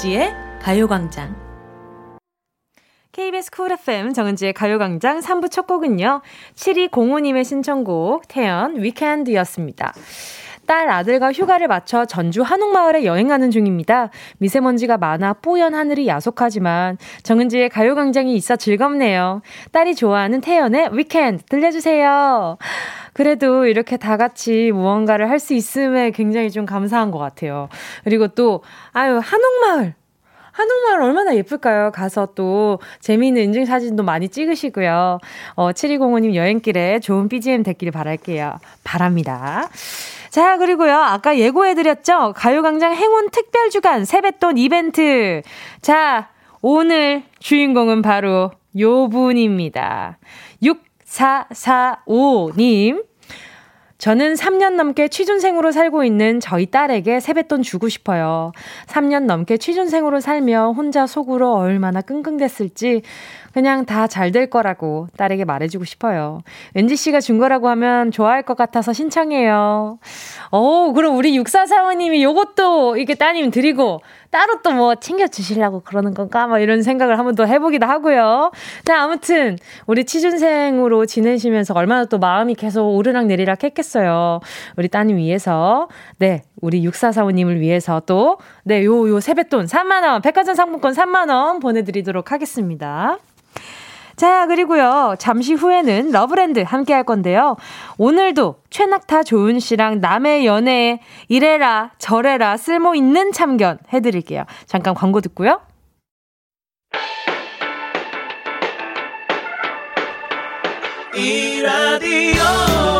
정은지의 가요광장 KBS 쿨 FM 정은지의 가요광장 3부 첫 곡은요. 7205님의 신청곡 태연 Weekend였습니다. 딸 아들과 휴가를 마쳐 전주 한옥마을에 여행하는 중입니다. 미세먼지가 많아 뿌연 하늘이 야속하지만 정은지의 가요광장이 있어 즐겁네요. 딸이 좋아하는 태연의 Weekend 들려주세요. 그래도 이렇게 다 같이 무언가를 할 수 있음에 굉장히 좀 감사한 것 같아요. 그리고 또, 아유, 한옥마을. 한옥마을 얼마나 예쁠까요? 가서 또 재미있는 인증 사진도 많이 찍으시고요. 어, 7205님 여행길에 좋은 BGM 됐기를 바랄게요. 바랍니다. 자, 그리고요. 아까 예고해드렸죠? 가요광장 행운 특별주간 세뱃돈 이벤트. 자, 오늘 주인공은 바로 요 분입니다. 6445님. 저는 3년 넘게 취준생으로 살고 있는 저희 딸에게 세뱃돈 주고 싶어요. 3년 넘게 취준생으로 살며 혼자 속으로 얼마나 끙끙댔을지 그냥 다 잘 될 거라고 딸에게 말해주고 싶어요. 은지 씨가 준 거라고 하면 좋아할 것 같아서 신청해요. 오, 그럼 우리 육사사모님이 요것도 이렇게 따님 드리고 따로 또 뭐 챙겨주시려고 그러는 건가? 막 이런 생각을 한번 더 해보기도 하고요. 자, 아무튼 우리 취준생으로 지내시면서 얼마나 또 마음이 계속 오르락 내리락 했겠어요. 우리 따님 위해서. 네, 우리 육사사모님을 위해서 또, 네, 요, 요 세뱃돈 3만원, 백화점 상품권 3만원 보내드리도록 하겠습니다. 자, 그리고요. 잠시 후에는 러브랜드 함께 할 건데요. 오늘도 최낙타 조은유 씨랑 남의 연애에 이래라 저래라 쓸모 있는 참견 해드릴게요. 잠깐 광고 듣고요. 이 라디오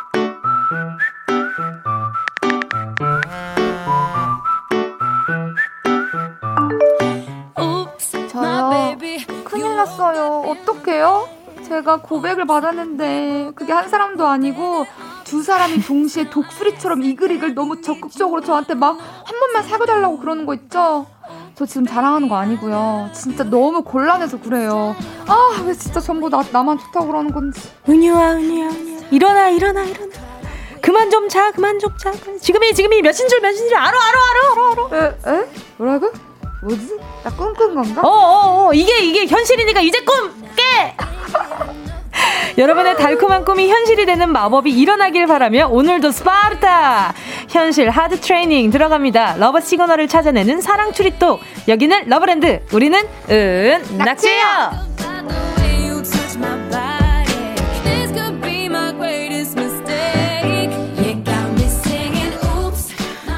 났어요. 어떡해요? 제가 고백을 받았는데 그게 한 사람도 아니고 두 사람이 동시에 독수리처럼 이글이글 너무 적극적으로 저한테 막 한 번만 사귀어 달라고 그러는 거 있죠? 저 지금 자랑하는 거 아니고요. 진짜 너무 곤란해서 그래요. 아, 왜 진짜 전부 나, 나만 좋다고 그러는 건지. 은유야, 은유야, 은유야. 일어나, 일어나, 일어나. 그만 좀 자, 그만 좀 자. 지금이, 지금이 몇인 줄, 몇인 줄 알아, 알아, 알아, 알아, 에, 에? 뭐라고? 뭐지? 나 꿈꾼 건가? 어, 어, 어. 이게, 이게 현실이니까 이제 꿈 깨! 여러분의 달콤한 꿈이 현실이 되는 마법이 일어나길 바라며 오늘도 스파르타! 현실 하드 트레이닝 들어갑니다. 러브 시그널을 찾아내는 사랑 추리톡. 여기는 러브랜드. 우리는 은 낙지예요.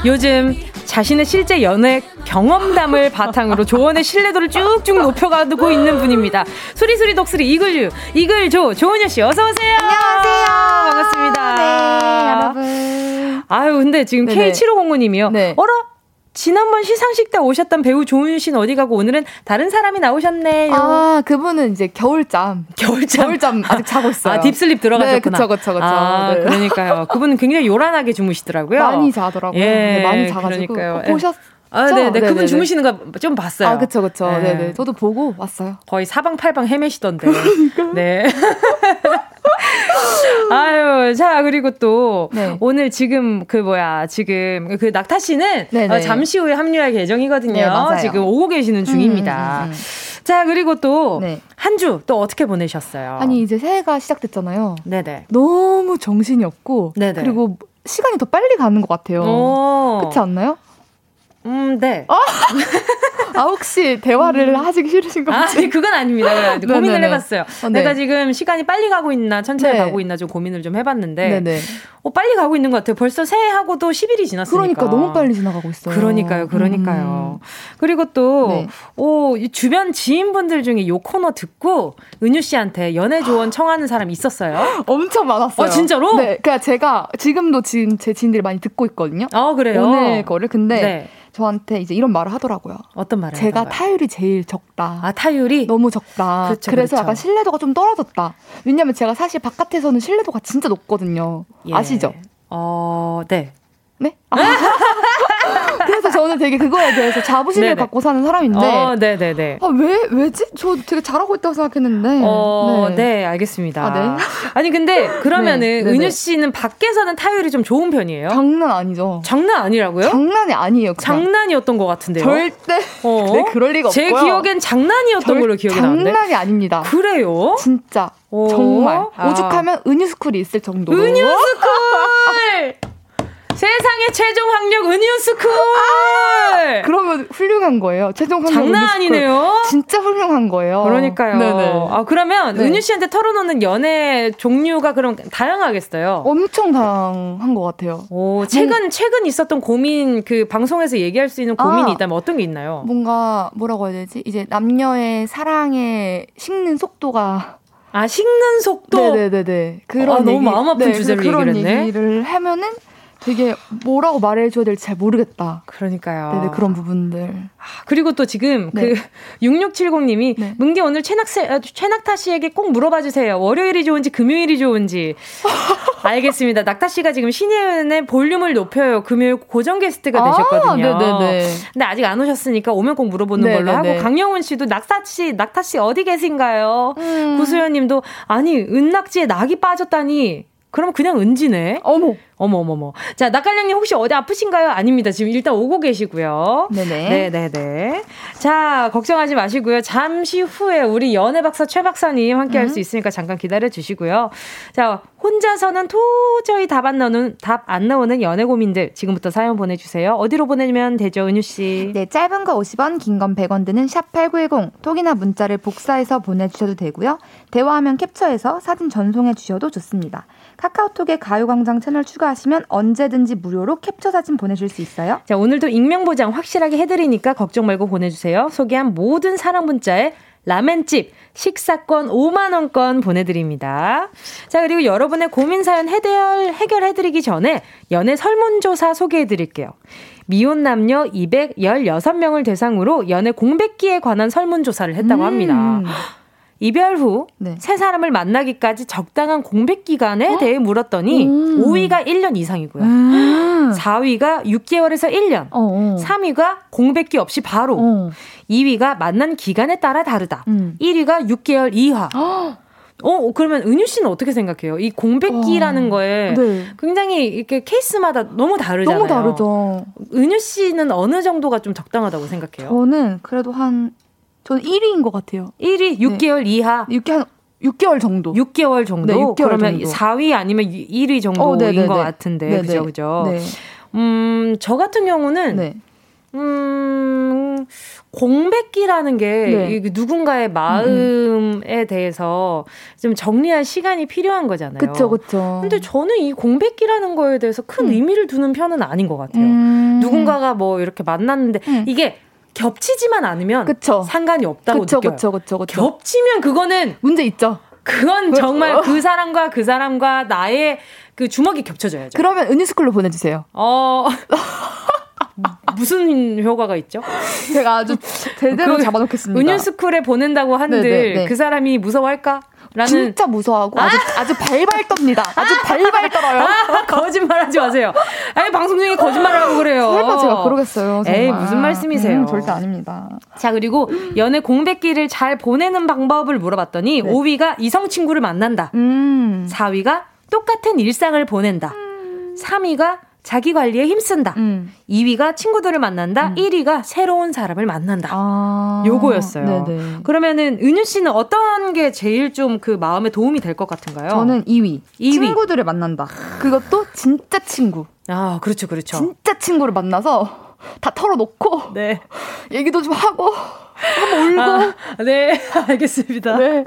요즘 자신의 실제 연애 경험담을 바탕으로 조언의 신뢰도를 쭉쭉 높여가고 있는 분입니다. 수리수리 독수리 eagle유, eagle조, 조은유 씨, 어서 오세요. 안녕하세요. 반갑습니다. 네, 여러분. 아유, 근데 지금 K7509님이요. 네. 어라? 지난번 시상식 때 오셨던 배우 조은 씨는 어디 가고 오늘은 다른 사람이 나오셨네요. 아, 그분은 이제 겨울잠. 겨울잠. 겨울잠 아직 자고 있어요. 아, 딥슬립 들어가셨구나. 네, 그쵸, 그쵸, 그쵸. 아, 네. 그러니까요. 그분은 굉장히 요란하게 주무시더라고요. 많이 자더라고요. 예, 네, 많이 자가지고. 그러니까요. 어, 보셨 아, 네, 네. 그분. 주무시는 거 좀 봤어요. 아, 그쵸, 그쵸. 네. 네. 네 저도 보고 왔어요. 거의 사방팔방 헤매시던데. 네. 아유, 자, 그리고 또, 네. 오늘 지금 그 뭐야, 지금 그 낙타 씨는. 어, 잠시 후에 합류할 예정이거든요. 네. 지금 오고 계시는 중입니다. 음, 음, 음. 자, 그리고 또, 네. 한주또 어떻게 보내셨어요? 아니, 이제 새해가 시작됐잖아요. 네네. 너무 정신이 없고. 네네. 그리고 시간이 더 빨리 가는 것 같아요. 오. 그렇지 않나요? 음, 네. 아, 혹시 대화를 하시기 싫으신 아, 건지? 아니, 그건 아닙니다. 그냥 네네네. 고민을 해봤어요. 어, 네. 내가 지금 시간이 빨리 가고 있나, 천천히 네. 가고 있나 좀 고민을 좀 해봤는데, 네네. 어, 빨리 가고 있는 것 같아요. 벌써 새해하고도 10일이 지났으니까. 그러니까 너무 빨리 지나가고 있어요. 그러니까요, 그러니까요. 그리고 또, 네. 오, 이 주변 지인분들 중에 요 코너 듣고, 은유 씨한테 연애 조언 청하는 사람 있었어요? 음, 엄청 많았어요. 어, 진짜로? 네. 그러니까 제가 지금도 지금 제 지인들이 많이 듣고 있거든요. 어, 그래요? 오늘 거를. 근데 네. 저한테 이제 이런 말을 하더라고요. 어떤 말을 제가 하던가요? 타율이 제일 적다. 아, 타율이? 너무 적다. 그쵸, 그래서 그쵸. 약간 신뢰도가 좀 떨어졌다. 왜냐면 제가 사실 바깥에서는 신뢰도가 진짜 높거든요. 예. 아시죠? 어, 네. 네? 아. 그래서 저는 되게 그거에 대해서 자부심을 네네. 갖고 사는 사람인데 어, 네네네. 아, 왜 왜지? 저 되게 잘하고 있다고 생각했는데. 어, 네, 알겠습니다. 아, 네. 아니, 근데 그러면은 네. 은유 씨는 밖에서는 타율이 좀 좋은 편이에요? 장난 아니죠. 장난 아니라고요? 장난이 아니에요. 그냥. 장난이었던 것 같은데요. 절대 어? 네, 그럴 리가 제 없고요. 기억엔 장난이었던 절- 걸로 기억이 나는데. 장난이 아닙니다. 그래요? 진짜 오. 정말 아. 오죽하면 은유스쿨이 있을 정도로. 은유스쿨! 세상의 최종 학력 은유스쿨! 그러면 훌륭한 거예요. 최종 학력 장난. 아니네요. 진짜 훌륭한 거예요. 그러니까요. 네네. 아, 그러면 네. 은유 씨한테 털어놓는 연애 종류가 그럼 다양하겠어요. 엄청 다양한 것 같아요. 오, 최근, 최근 있었던 고민, 그 방송에서 얘기할 수 있는 고민이 아. 있다면 어떤 게 있나요? 뭔가 뭐라고 해야 되지? 이제 남녀의 사랑에 식는 속도가 아, 식는 속도? 네네네네 그런 아, 너무 얘기- 마음 아픈 네, 주제를 그런 얘기를 했네. 얘기를 하면은 되게 뭐라고 말해줘야 될지 잘 모르겠다. 그러니까요. 네네 그런 부분들. 아, 그리고 또 지금 네. 그 6670님이 네. 문기 오늘 최낙세, 어, 최낙타 씨에게 꼭 물어봐 주세요. 월요일이 좋은지 금요일이 좋은지. 알겠습니다. 낙타 씨가 지금 신예은의 볼륨을 높여요. 금요일 고정 게스트가 되셨거든요. 아, 네네네. 근데 아직 안 오셨으니까 오면 꼭 물어보는 걸로 네네네. 하고 강영훈 씨도 낙타 씨, 낙타 씨 어디 계신가요? 음. 구수연 님도 아니 은낙지에 낙이 빠졌다니. 그럼 그냥 은지네. 어머. 어머 어머 어머. 자, 낙갈량님 혹시 어디 아프신가요? 아닙니다. 지금 일단 오고 계시고요. 네네. 네네네. 자, 걱정하지 마시고요. 잠시 후에 우리 연애 박사 최 박사님 함께 할 수 있으니까 잠깐 기다려 주시고요. 자, 혼자서는 도저히 답 안 나오는, 답 안 나오는 연애 고민들 지금부터 사연 보내주세요. 어디로 보내면 되죠, 은유씨? 네, 짧은 거 50원, 긴 건 100원 드는 샵8910 톡이나 문자를 복사해서 보내주셔도 되고요. 대화하면 캡처해서 사진 전송해 주셔도 좋습니다. 카카오톡에 가요광장 채널 추가 하시면 언제든지 무료로 캡처 사진 보내실 수 있어요. 자, 오늘도 익명 보장 확실하게 해드리니까 걱정 말고 보내주세요. 소개한 모든 사랑 문자에 라멘집 식사권 5만 원권 보내드립니다. 자, 그리고 여러분의 고민 사연 해결, 해결해드리기 전에 연애 설문조사 소개해드릴게요. 미혼 남녀 216명을 대상으로 연애 공백기에 관한 설문조사를 했다고 합니다. 음. 이별 후 네. 새 사람을 만나기까지 적당한 공백 기간에 대해 물었더니 음. 5위가 1년 이상이고요. 음. 4위가 6개월에서 1년. 어, 어. 3위가 공백기 없이 바로. 어. 2위가 만난 기간에 따라 다르다. 음. 1위가 6개월 이하. 헉, 어, 그러면 은유 씨는 어떻게 생각해요? 이 공백기라는 어. 거에 네. 굉장히 이렇게 케이스마다 너무 다르잖아요. 너무 다르죠. 은유 씨는 어느 정도가 좀 적당하다고 생각해요? 저는 그래도 한 저는 1위인 것 같아요. 1위 6개월 이하. 6개 한 6개월 정도. 6개월 정도? 네, 6개월 그러면 정도. 4위 아니면 1위 정도인 어, 네네네. 것 같은데. 네네. 그죠, 그죠? 네. 음, 저 같은 경우는 네. 음, 공백기라는 게 네. 누군가의 마음에 대해서 좀 정리할 시간이 필요한 거잖아요. 그쵸, 그쵸. 근데 저는 이 공백기라는 거에 대해서 큰 음. 의미를 두는 편은 아닌 것 같아요. 음. 누군가가 뭐 이렇게 만났는데 음. 이게 겹치지만 않으면 그쵸. 상관이 없다고 그쵸, 느껴요. 그쵸, 그쵸, 그쵸. 겹치면 그거는 문제 있죠. 그건 그렇죠. 정말 그 사람과 그 사람과 나의 그 주먹이 겹쳐져야죠. 그러면 은유스쿨로 보내주세요. 어 무슨 효과가 있죠? 제가 아주 제대로 그 잡아놓겠습니다. 은유스쿨에 보낸다고 한들 네네 네. 그 사람이 무서워할까? 라는 진짜 무서워하고 아주 아주 발발 떱니다. 아주 발발 떨어요. 아, 거짓말하지 마세요. 아니 방송 중에 거짓말하고 그래요. 설마 제가 그러겠어요. 정말. 에이 무슨 말씀이세요? 음, 절대 아닙니다. 자 그리고 연애 공백기를 잘 보내는 방법을 물어봤더니 네. 5위가 이성 친구를 만난다. 음. 4위가 똑같은 일상을 보낸다. 3위가 자기 관리에 힘쓴다. 음. 2위가 친구들을 만난다. 1위가 새로운 사람을 만난다. 아. 요거였어요. 네네. 그러면은 은유 씨는 어떤 게 제일 좀 그 마음에 도움이 될 것 같은가요? 저는 2위. 2위. 친구들을 만난다. 그것도 진짜 친구. 아 그렇죠 그렇죠. 진짜 친구를 만나서 다 털어놓고 네. 얘기도 좀 하고 한번 울고. 아, 네 알겠습니다. 네.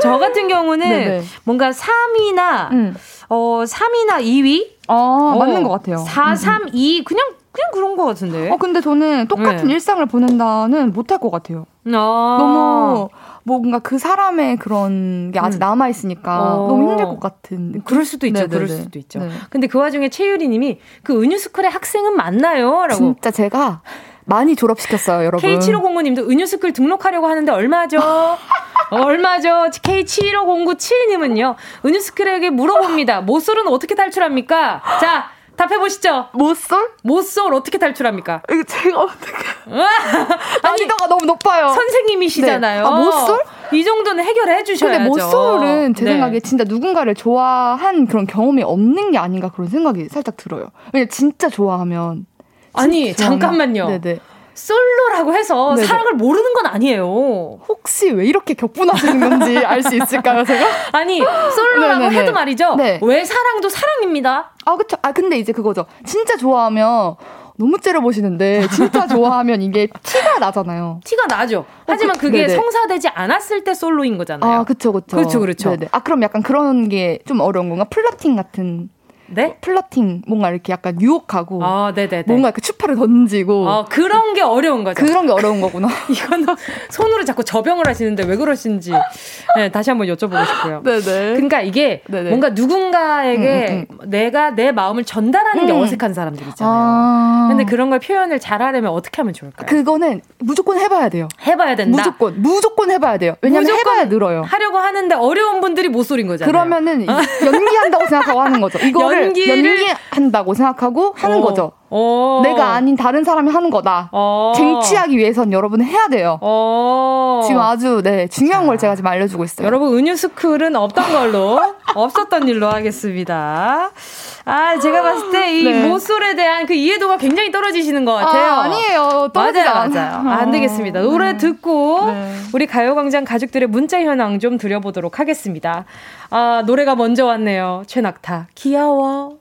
저 같은 경우는 네네. 뭔가 3위나 음. 어 3위나 2위 아, 맞는 어, 것 같아요. 4, 음, 3, 2 그냥 그냥 그런 것 같은데. 어, 근데 저는 똑같은 네. 일상을 보낸다는 못할 것 같아요. 아. 너무 뭔가 그 사람의 그런 게 아직 음. 남아 있으니까 어. 너무 힘들 것 같은. 그럴 수도 있죠. 네네네. 그럴 수도 있죠. 네. 근데 그 와중에 최유리님이 그 은유스쿨의 학생은 맞나요?라고. 진짜 제가 많이 졸업시켰어요, 여러분. K7509님도 은유스쿨 등록하려고 하는데 얼마죠? 얼마죠? K75097님은요, 은유스쿨에게 물어봅니다. 모쏠은 어떻게 탈출합니까? 자, 답해보시죠. 모쏠? 모쏠 어떻게 탈출합니까? 이거 제가 어떻게. 난이도가 너무 높아요. 선생님이시잖아요. 네. 아, 모쏠? 이 정도는 해결해 주셔야죠. 근데 모쏠은 제 네. 생각에 진짜 누군가를 좋아한 그런 경험이 없는 게 아닌가 그런 생각이 살짝 들어요. 왜냐 진짜 좋아하면 아니 잠깐만요. 네네. 솔로라고 해서 네네. 사랑을 모르는 건 아니에요. 혹시 왜 이렇게 격분하시는 건지 알 수 있을까요, 제가? 아니, 솔로라고 네네네. 해도 말이죠. 네. 왜 사랑도 사랑입니다. 아, 그쵸. 아, 근데 이제 그거죠. 진짜 좋아하면 너무 째려보시는데 진짜 좋아하면 이게 티가 나잖아요. 티가 나죠. 하지만 어, 그, 게 성사되지 않았을 때 솔로인 거잖아요. 아, 그쵸, 그쵸. 그렇죠, 그렇죠. 아, 그럼 약간 그런 게 좀 어려운 건가? 플러팅 같은. 네? 플러팅 뭔가 이렇게 약간 유혹하고 아, 네네네. 뭔가 이렇게 추파를 던지고 아, 그런 게 어려운 거죠. 그런 게 어려운 거구나. 이거는 손으로 자꾸 저병을 하시는데 왜 그러신지 네, 다시 한번 여쭤보고 싶고요. 네네. 그러니까 이게 네네. 뭔가 누군가에게 음, 음, 음. 내가 내 마음을 전달하는 게 음. 어색한 사람들 있잖아요. 아. 근데 그런 걸 표현을 잘하려면 어떻게 하면 좋을까요? 그거는 무조건 해봐야 돼요. 해봐야 된다. 무조건 무조건 해봐야 돼요. 왜냐면 해봐야 늘어요. 하려고 하는데 어려운 분들이 모쏠인 거잖아요. 그러면은 연기한다고 생각하고 하는 거죠. 이거를 연기를... 연기한다고 생각하고 하는 어. 거죠. 어. 내가 아닌 다른 사람이 하는 거다. 어. 쟁취하기 위해선 여러분은 해야 돼요. 어. 지금 아주 네 중요한 자. 걸 제가 지금 알려주고 있어요. 여러분 은유스쿨은 없던 걸로 없었던 일로 하겠습니다. 아 제가 봤을 때이 네. 모쏠에 대한 그 이해도가 굉장히 떨어지시는 것 같아요. 아, 니에요 맞아요, 맞아요. 아, 안 되겠습니다. 노래 네. 듣고 네. 우리 가요광장 가족들의 문자 현황 좀 드려보도록 하겠습니다. 아 노래가 먼저 왔네요. 최낙타 귀여워.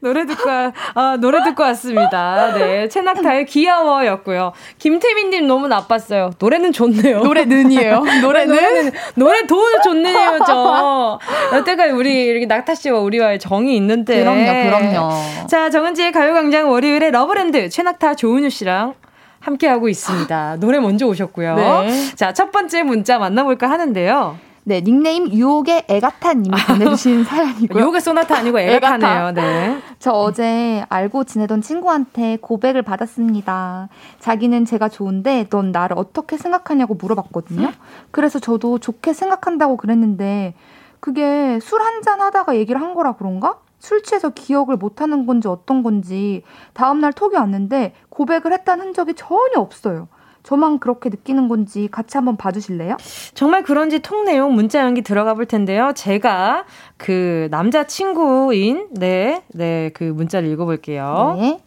노래 듣고, 아, 노래 듣고 왔습니다. 네. 채낙타의 귀여워였고요. 김태민님 너무 나빴어요. 노래는 좋네요. 노래는이에요. 노래는? 노래는, 노래 도 좋네요, 저. 여태까지 우리, 이렇게 낙타 씨와 우리와의 정이 있는데. 그럼요, 그럼요. 자, 정은지의 가요광장 월요일에 러브랜드 최낙타 조은유 씨랑 함께하고 있습니다. 노래 먼저 오셨고요. 네. 자, 첫 번째 문자 만나볼까 하는데요. 네, 닉네임 유혹의 애가타님이 보내주신 사연이고요. 유혹의 소나타 아니고 애가타네요. 네. 저 어제 알고 지내던 친구한테 고백을 받았습니다. 자기는 제가 좋은데 넌 나를 어떻게 생각하냐고 물어봤거든요. 그래서 저도 좋게 생각한다고 그랬는데 그게 술 한잔 하다가 얘기를 한 거라 그런가? 술 취해서 기억을 못하는 건지 어떤 건지 다음날 톡이 왔는데 고백을 했다는 흔적이 전혀 없어요. 저만 그렇게 느끼는 건지 같이 한번 봐주실래요? 정말 그런지 통 내용 문자 연기 들어가 볼 텐데요. 제가 그 남자 친구인 네, 네, 그 문자를 읽어볼게요. 네.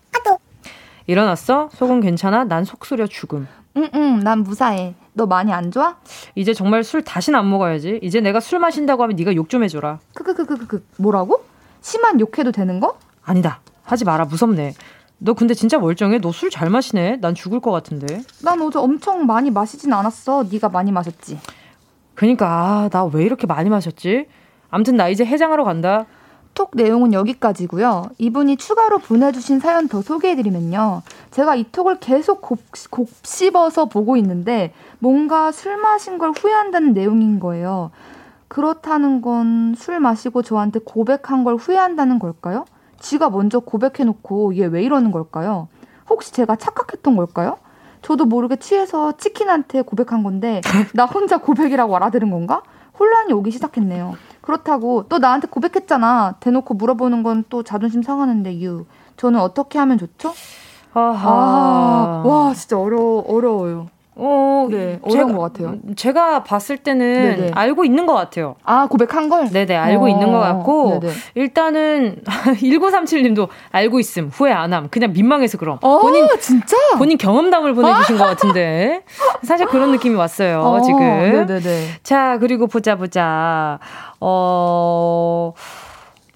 일어났어? 속은 괜찮아? 난 속쓰려 죽음. 응, 응, 난 무사해. 너 많이 안 좋아? 이제 정말 술 다시는 안 먹어야지. 이제 내가 술 마신다고 하면 네가 욕 좀 해줘라. 크크크크크 뭐라고? 심한 욕해도 되는 거? 아니다. 하지 마라. 무섭네. 너 근데 진짜 멀쩡해? 너 술 잘 마시네? 난 죽을 것 같은데. 난 어제 엄청 많이 마시진 않았어. 네가 많이 마셨지. 그니까 아, 나 왜 이렇게 많이 마셨지? 암튼 나 이제 해장하러 간다. 톡 내용은 여기까지고요. 이분이 추가로 보내주신 사연 더 소개해드리면요. 제가 이 톡을 계속 곱, 곱씹어서 보고 있는데 뭔가 술 마신 걸 후회한다는 내용인 거예요. 그렇다는 건 술 마시고 저한테 고백한 걸 후회한다는 걸까요? 지가 먼저 고백해놓고 얘 왜 이러는 걸까요? 혹시 제가 착각했던 걸까요? 저도 모르게 취해서 치킨한테 고백한 건데 나 혼자 고백이라고 알아들은 건가? 혼란이 오기 시작했네요. 그렇다고 또 나한테 고백했잖아. 대놓고 물어보는 건 또 자존심 상하는데 유. 저는 어떻게 하면 좋죠? 아하. 아, 와 진짜 어려 어려워요. 어, 네, 어려운 제가, 것 같아요. 제가 봤을 때는 네네. 알고 있는 것 같아요. 아, 고백한 걸? 네네, 알고 어, 있는 것 같고, 네네. 일단은, 1937님도 알고 있음, 후회 안 함. 그냥 민망해서 그럼. 어, 본인, 진짜? 본인 경험담을 보내주신 것 같은데. 사실 그런 느낌이 왔어요, 어, 지금. 네네네. 자, 그리고 보자, 보자. 어,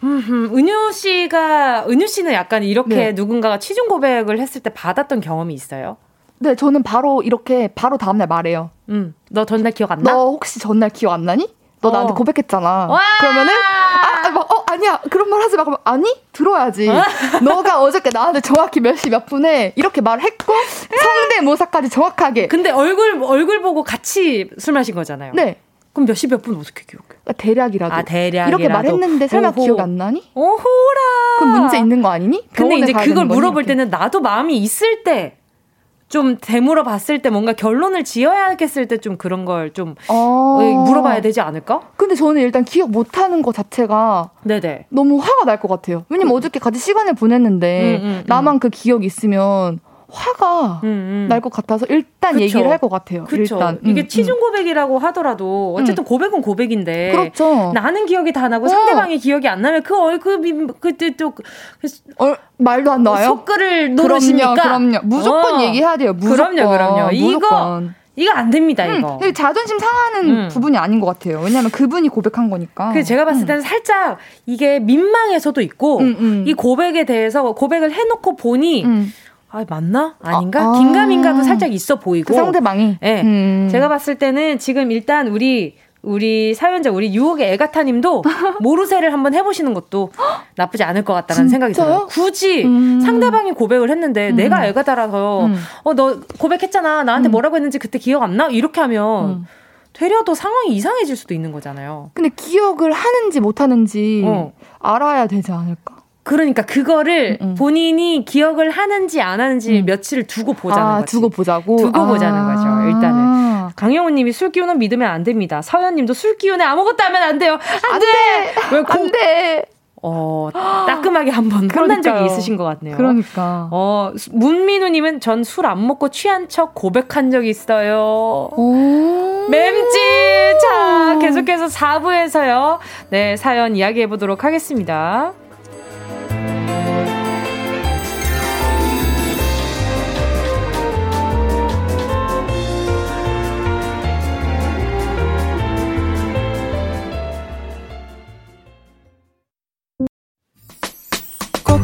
은유 씨가, 은유 씨는 약간 이렇게 네. 누군가가 취중 고백을 했을 때 받았던 경험이 있어요? 네, 저는 바로 이렇게 바로 다음날 말해요. 응. 너 전날 기억 안 나? 너 혹시 전날 기억 안 나니? 너 어. 나한테 고백했잖아. 와! 그러면은 아, 아, 막, 어, 아, 아니야 그런 말 하지 마 그러면 아니 들어야지 너가 어저께 나한테 정확히 몇 시 몇 분에 이렇게 말을 했고 성대모사까지 정확하게 근데 얼굴 얼굴 보고 같이 술 마신 거잖아요 네 그럼 몇 시 몇 분 어떻게 기억해? 아, 대략이라도. 아, 대략이라도. 이렇게 말했는데 설마 오호. 기억 안 나니? 오호라. 그럼 문제 있는 거 아니니? 근데 이제 그걸 물어볼? 때는 나도 마음이 있을 때. 좀 되물어 봤을 때 뭔가 결론을 지어야겠을 때 좀 그런 걸좀 어... 물어봐야 되지 않을까? 근데 저는 일단 기억 못 하는 거 자체가 네네. 너무 화가 날 것 같아요. 왜냐면 그... 어저께 같이 시간을 보냈는데 음, 음, 음. 나만 그 기억이 있으면 화가 음, 음. 날것 같아서 일단 그쵸. 얘기를 할 것 같아요. 그쵸. 일단 이게 음, 치중 고백이라고 하더라도 어쨌든 고백은 고백인데 그렇죠. 나는 기억이 다 나고 어. 상대방이 기억이 안 나면 그 얼굴이 그때 또그 어, 말도 안 나와요. 속글을 노르십니까? 그럼요, 그럼요. 무조건 어. 얘기해야 돼요. 무조건. 그럼요, 그럼요. 이거 이거 안 됩니다, 음, 이거. 자존심 상하는 음. 부분이 아닌 것 같아요. 왜냐하면 그분이 고백한 거니까. 그 제가 봤을 때는 음. 살짝 이게 민망해서도 있고, 음, 음. 이 고백에 대해서 고백을 해놓고 보니, 아, 맞나? 아닌가? 아, 긴가민가도 살짝 있어 보이고. 그 상대방이? 네. 음. 제가 봤을 때는 지금 일단 우리, 우리 사연자, 우리 유혹의 애가타 님도 모르쇠를 한번 해보시는 것도 나쁘지 않을 것 같다는 생각이 들어요. 굳이 음. 상대방이 고백을 했는데 음. 내가 애가타라서, 음. 어, 너 고백했잖아. 나한테 음. 뭐라고 했는지 그때 기억 안 나? 이렇게 하면 음. 되려 도 상황이 이상해질 수도 있는 거잖아요. 근데 기억을 하는지 못하는지 어. 알아야 되지 않을까? 그러니까 그거를 음, 음. 본인이 기억을 하는지 안 하는지 음. 며칠을 두고 보자는 아, 거지. 두고 보자고. 두고 아. 보자는 거죠. 일단은. 강영호 님이 술 기운은 믿으면 안 됩니다. 서현 님도 술 기운에 아무것도 하면 안 돼요. 안, 안 돼. 돼. 왜 고, 안 돼. 어, 따끔하게 한번 혼난 적이 있으신 것 같네요. 그러니까. 어, 문민우님은 전 술 안 먹고 취한 척 고백한 적 있어요. 맴지! 자, 계속해서 4부에서요. 네, 사연 이야기해 보도록 하겠습니다.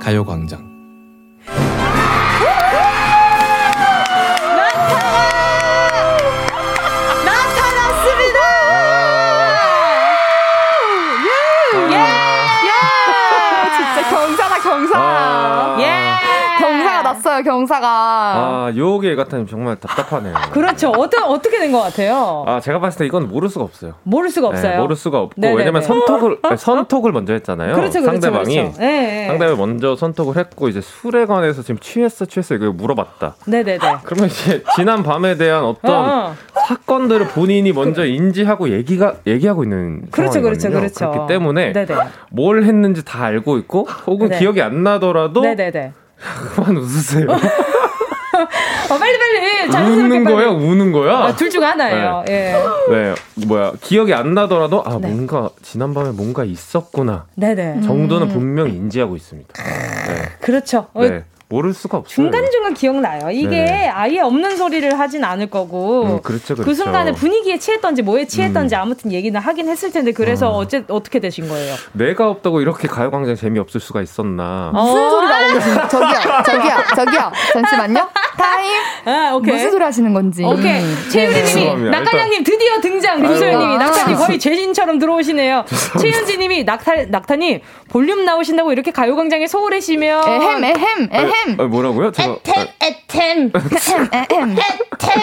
가요광장 경사가. 아 요게 같은 정말 답답하네요. 그렇죠. 어떤 어떻게 된 것 같아요? 아 제가 봤을 때 이건 모를 수가 없어요. 모를 수가 네, 없어요. 네, 모를 수가 없고 네네네. 왜냐면 선톡을 선톡을 먼저 했잖아요. 그렇죠, 그렇죠, 상대방이 그렇죠. 네, 상대방이 먼저 선톡을 했고 이제 술에 관해서 지금 취했어 취했어 이거 물어봤다. 네네네. 그러면 이제 지난 밤에 대한 어떤 어, 어. 사건들을 본인이 먼저 인지하고 얘기가 얘기하고 있는 그렇죠, 그렇죠, 그렇죠. 그렇기 때문에 네네. 뭘 했는지 다 알고 있고 혹은 네 기억이 안 나더라도 네네네. 그만 웃으세요. 어, 빨리 빨리. 우는 거야, 우는 거야. 아, 둘중 하나예요. 네. 예. 네, 뭐야 기억이 안 나더라도 아 네. 뭔가 지난밤에 뭔가 있었구나. 네네. 정도는 음. 분명히 인지하고 있습니다. 네. 그렇죠. 네. 모를 수가 없어요. 중간중간 기억나요. 이게 네. 아예 없는 소리를 하진 않을 거고. 음, 그렇죠, 그렇죠. 그 순간에 분위기에 취했던지 뭐에 취했던지 음. 아무튼 얘기는 하긴 했을 텐데 그래서 어. 어째 어떻게 되신 거예요? 내가 없다고 이렇게 가요광장 재미없을 수가 있었나? 어. 무슨 소리가 오시는 저기요, 저기요, 저기요. 잠시만요. 타임. 아, 오케이. 무슨 소리 하시는 건지. 오케이. 음. 최유리님이 네. 낙타냥님 드디어 등장. 김소연님이 낙타님 거의 죄진처럼 들어오시네요. 최윤지님이 낙타 낙타님 볼륨 나오신다고 이렇게 가요광장에 소홀해시면 에헴 에헴 에헴. 에템. 아, 뭐라고요? 제가 에템 에템 에템 에템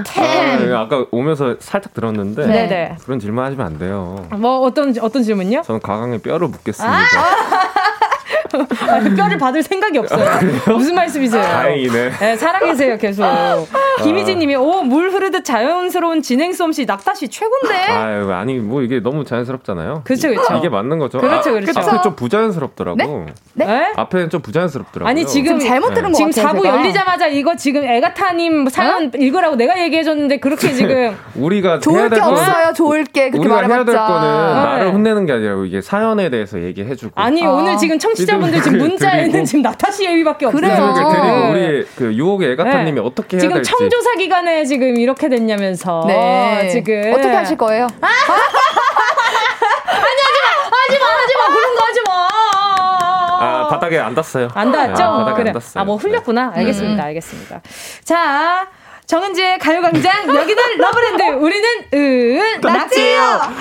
에템. 아, 아까 오면서 살짝 들었는데 네네. 네. 그런 질문 하시면 안 돼요. 뭐 어떤 어떤 질문요? 저는 가강에 뼈를 묻겠습니다. 아~ 음. 뼈를 받을 생각이 없어요. 아, 무슨 말씀이세요? 다행이네. 네, 살아계세요, 계속. 아. 김희진 님이, 오, 물 흐르듯 자연스러운 진행 솜씨, 낙타 씨 최고인데? 아유, 아니, 뭐 이게 너무 자연스럽잖아요. 그렇죠, 그렇죠. 이게 맞는 거죠. 그렇죠, 아, 그렇죠. 앞에 좀 부자연스럽더라고. 네? 네? 앞에는 좀 부자연스럽더라고요. 아니, 지금 잘못 들은 네. 거 지금 같아요. 4부 열리자마자 이거 지금 에가타님 사연 어? 읽으라고 내가 얘기해줬는데 그렇게 지금. 우리가 좋을 게 없어요, 좋을 게. 우리가 말해봤자. 해야 될 거는 네. 나를 혼내는 게 아니라 이게 사연에 대해서 얘기해주고. 아니, 아. 오늘 지금 청취자분 들 지금 문자에는 지금 나타씨 예비밖에 없어요. 그래요. 그리고 우리 그 유혹의 에가타님이 네. 어떻게 해야 지금 될지. 지금 청조사 기간에 지금 이렇게 됐냐면서. 네. 지금. 어떻게 하실 거예요? 아! 아니, 하지 마! 하지 마! 하지 마! 그런 거 하지 마! 아, 바닥에 안 닿았어요. 안 닿았죠? 아, 바닥에 그래. 안 닿았어요. 아, 뭐 흘렸구나. 알겠습니다. 음. 알겠습니다. 자. 정은지의 가요광장 여기는 러브랜드. 우리는 은 낙지예요.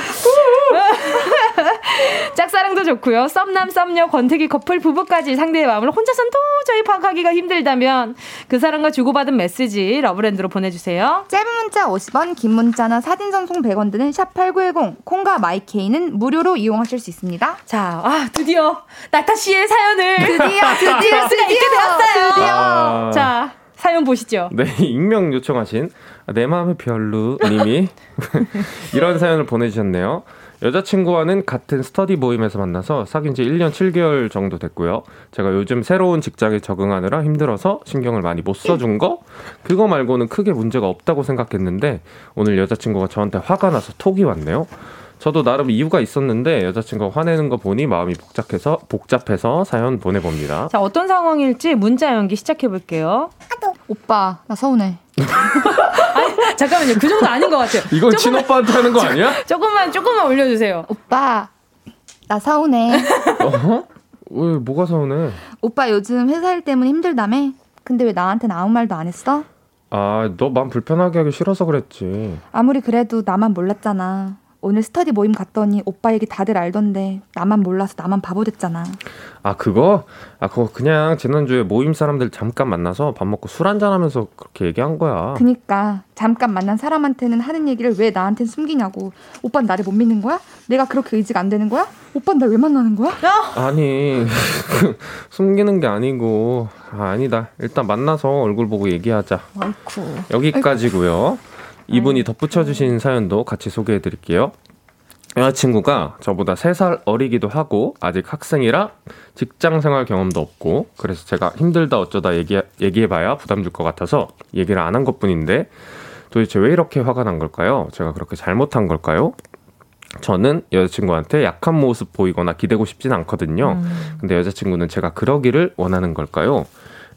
짝사랑도 좋고요. 썸남 썸녀 권태기 커플 부부까지 상대의 마음을 혼자선 도저히 파악하기가 힘들다면 그 사람과 주고받은 메시지 러브랜드로 보내주세요. 짧은 문자 50원 긴 문자나 사진 전송 100원 드는 샵8910 콩과 마이케이는 무료로 이용하실 수 있습니다. 자 아, 드디어 나타씨의 사연을 드디어 드디어 수가 있게 되었어요. 아... 자 사연 보시죠. 네, 익명 요청하신 내 마음의 별루님이 이런 사연을 보내주셨네요. 여자친구와는 같은 스터디 모임에서 만나서 사귄 지 1년 7개월 정도 됐고요. 제가 요즘 새로운 직장에 적응하느라 힘들어서 신경을 많이 못 써준 거? 그거 말고는 크게 문제가 없다고 생각했는데 오늘 여자친구가 저한테 화가 나서 톡이 왔네요. 저도 나름 이유가 있었는데 여자친구가 화내는 거 보니 마음이 복잡해서 복잡해서 사연 보내봅니다. 자 어떤 상황일지 문자 연기 시작해 볼게요. 오빠 나 서운해. 아니 잠깐만요 그 정도 아닌 것 같아요. 이건 친오빠한테 하는 거 아니야? 조금만 조금만 올려주세요. 오빠 나 서운해. 어? 왜 뭐가 서운해? 오빠 요즘 회사 일 때문에 힘들다며? 근데 왜 나한테는 아무 말도 안 했어? 아, 너 마음 불편하게 하기 싫어서 그랬지. 아무리 그래도 나만 몰랐잖아. 오늘 스터디 모임 갔더니 오빠 얘기 다들 알던데 나만 몰라서 나만 바보 됐잖아. 아 그거? 아 그거 그냥 지난주에 모임 사람들 잠깐 만나서 밥 먹고 술 한잔 하면서 그렇게 얘기한 거야. 그니까 잠깐 만난 사람한테는 하는 얘기를 왜 나한텐 숨기냐고. 오빠는 나를 못 믿는 거야? 내가 그렇게 의지가 안 되는 거야? 오빠는 날왜 만나는 거야? 아니 숨기는 게 아니고 아, 아니다. 일단 만나서 얼굴 보고 얘기하자. 아이쿠. 여기까지고요. 이 분이 덧붙여 주신 사연도 같이 소개해 드릴게요. 여자친구가 저보다 3살 어리기도 하고 아직 학생이라 직장 생활 경험도 없고 그래서 제가 힘들다 어쩌다 얘기, 얘기해봐야 부담 줄 것 같아서 얘기를 안 한 것 뿐인데 도대체 왜 이렇게 화가 난 걸까요? 제가 그렇게 잘못한 걸까요? 저는 여자친구한테 약한 모습 보이거나 기대고 싶진 않거든요. 음. 근데 여자친구는 제가 그러기를 원하는 걸까요?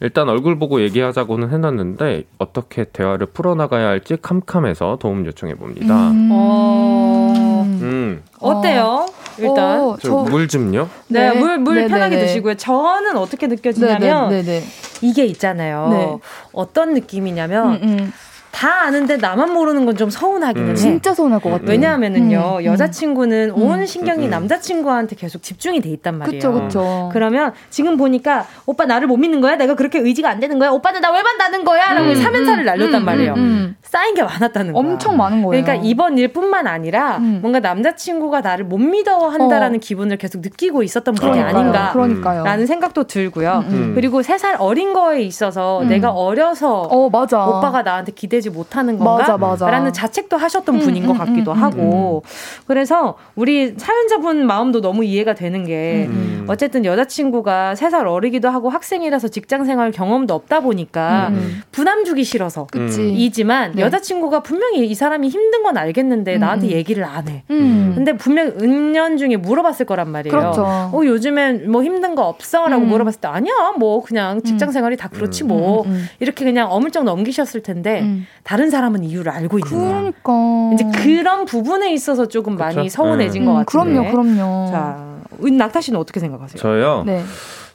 일단 얼굴 보고 얘기하자고는 해놨는데 어떻게 대화를 풀어나가야 할지 캄캄해서 도움 요청해 봅니다. 음. 어... 음. 어때요? 일단 어, 저... 물 좀요. 네, 네. 물, 물 편하게 드시고요. 저는 어떻게 느껴지냐면 네네. 이게 있잖아요. 네. 어떤 느낌이냐면 음, 음. 다 아는데 나만 모르는 건 좀 서운하기는 음. 해. 진짜 서운할 것 같아요. 왜냐하면은요, 음. 음. 여자친구는 음. 온 신경이 음. 남자친구한테 계속 집중이 돼 있단 말이에요. 그쵸, 그쵸. 그러면 지금 보니까 오빠 나를 못 믿는 거야? 내가 그렇게 의지가 안 되는 거야? 오빠는 나 왜 만나는 거야? 라고 음. 사면사를 날렸단 말이에요. 쌓인 게 많았다는 거야. 엄청 많은 거예요. 그러니까 이번 일뿐만 아니라 뭔가 남자친구가 나를 못 믿어 한다라는 어. 기분을 계속 느끼고 있었던 분이 아닌가. 그러니까요. 라는 생각도 들고요. 그리고 세 살 어린 거에 있어서 내가 어려서 어, 오빠가 나한테 기대 지 못하는 건가? 맞아, 맞아. 라는 자책도 하셨던 음, 분인 음, 것 같기도 음, 음 하고. 음. 그래서 우리 사연자분 마음도 너무 이해가 되는 게 음. 어쨌든 여자친구가 3살 어리기도 하고 학생이라서 직장 생활 경험도 없다 보니까 부담 주기 싫어서 이지만 네. 여자친구가 분명히 이 사람이 힘든 건 알겠는데 나한테 얘기를 안 해. 근데 분명 은연 중에 물어봤을 거란 말이에요. 그렇죠. 어, 요즘엔 뭐 힘든 거 없어? 라고 물어봤을 때 아니야. 뭐 그냥 직장 생활이 다 그렇지 뭐. 이렇게 그냥 어물쩍 넘기셨을 텐데 다른 사람은 이유를 알고 있는 거야. 그러니까. 이제 그런 부분에 있어서 조금 그쵸? 많이 서운해진 네. 것 같아요. 그럼요, 그럼요. 자, 낙타 씨는 어떻게 생각하세요? 저요? 네.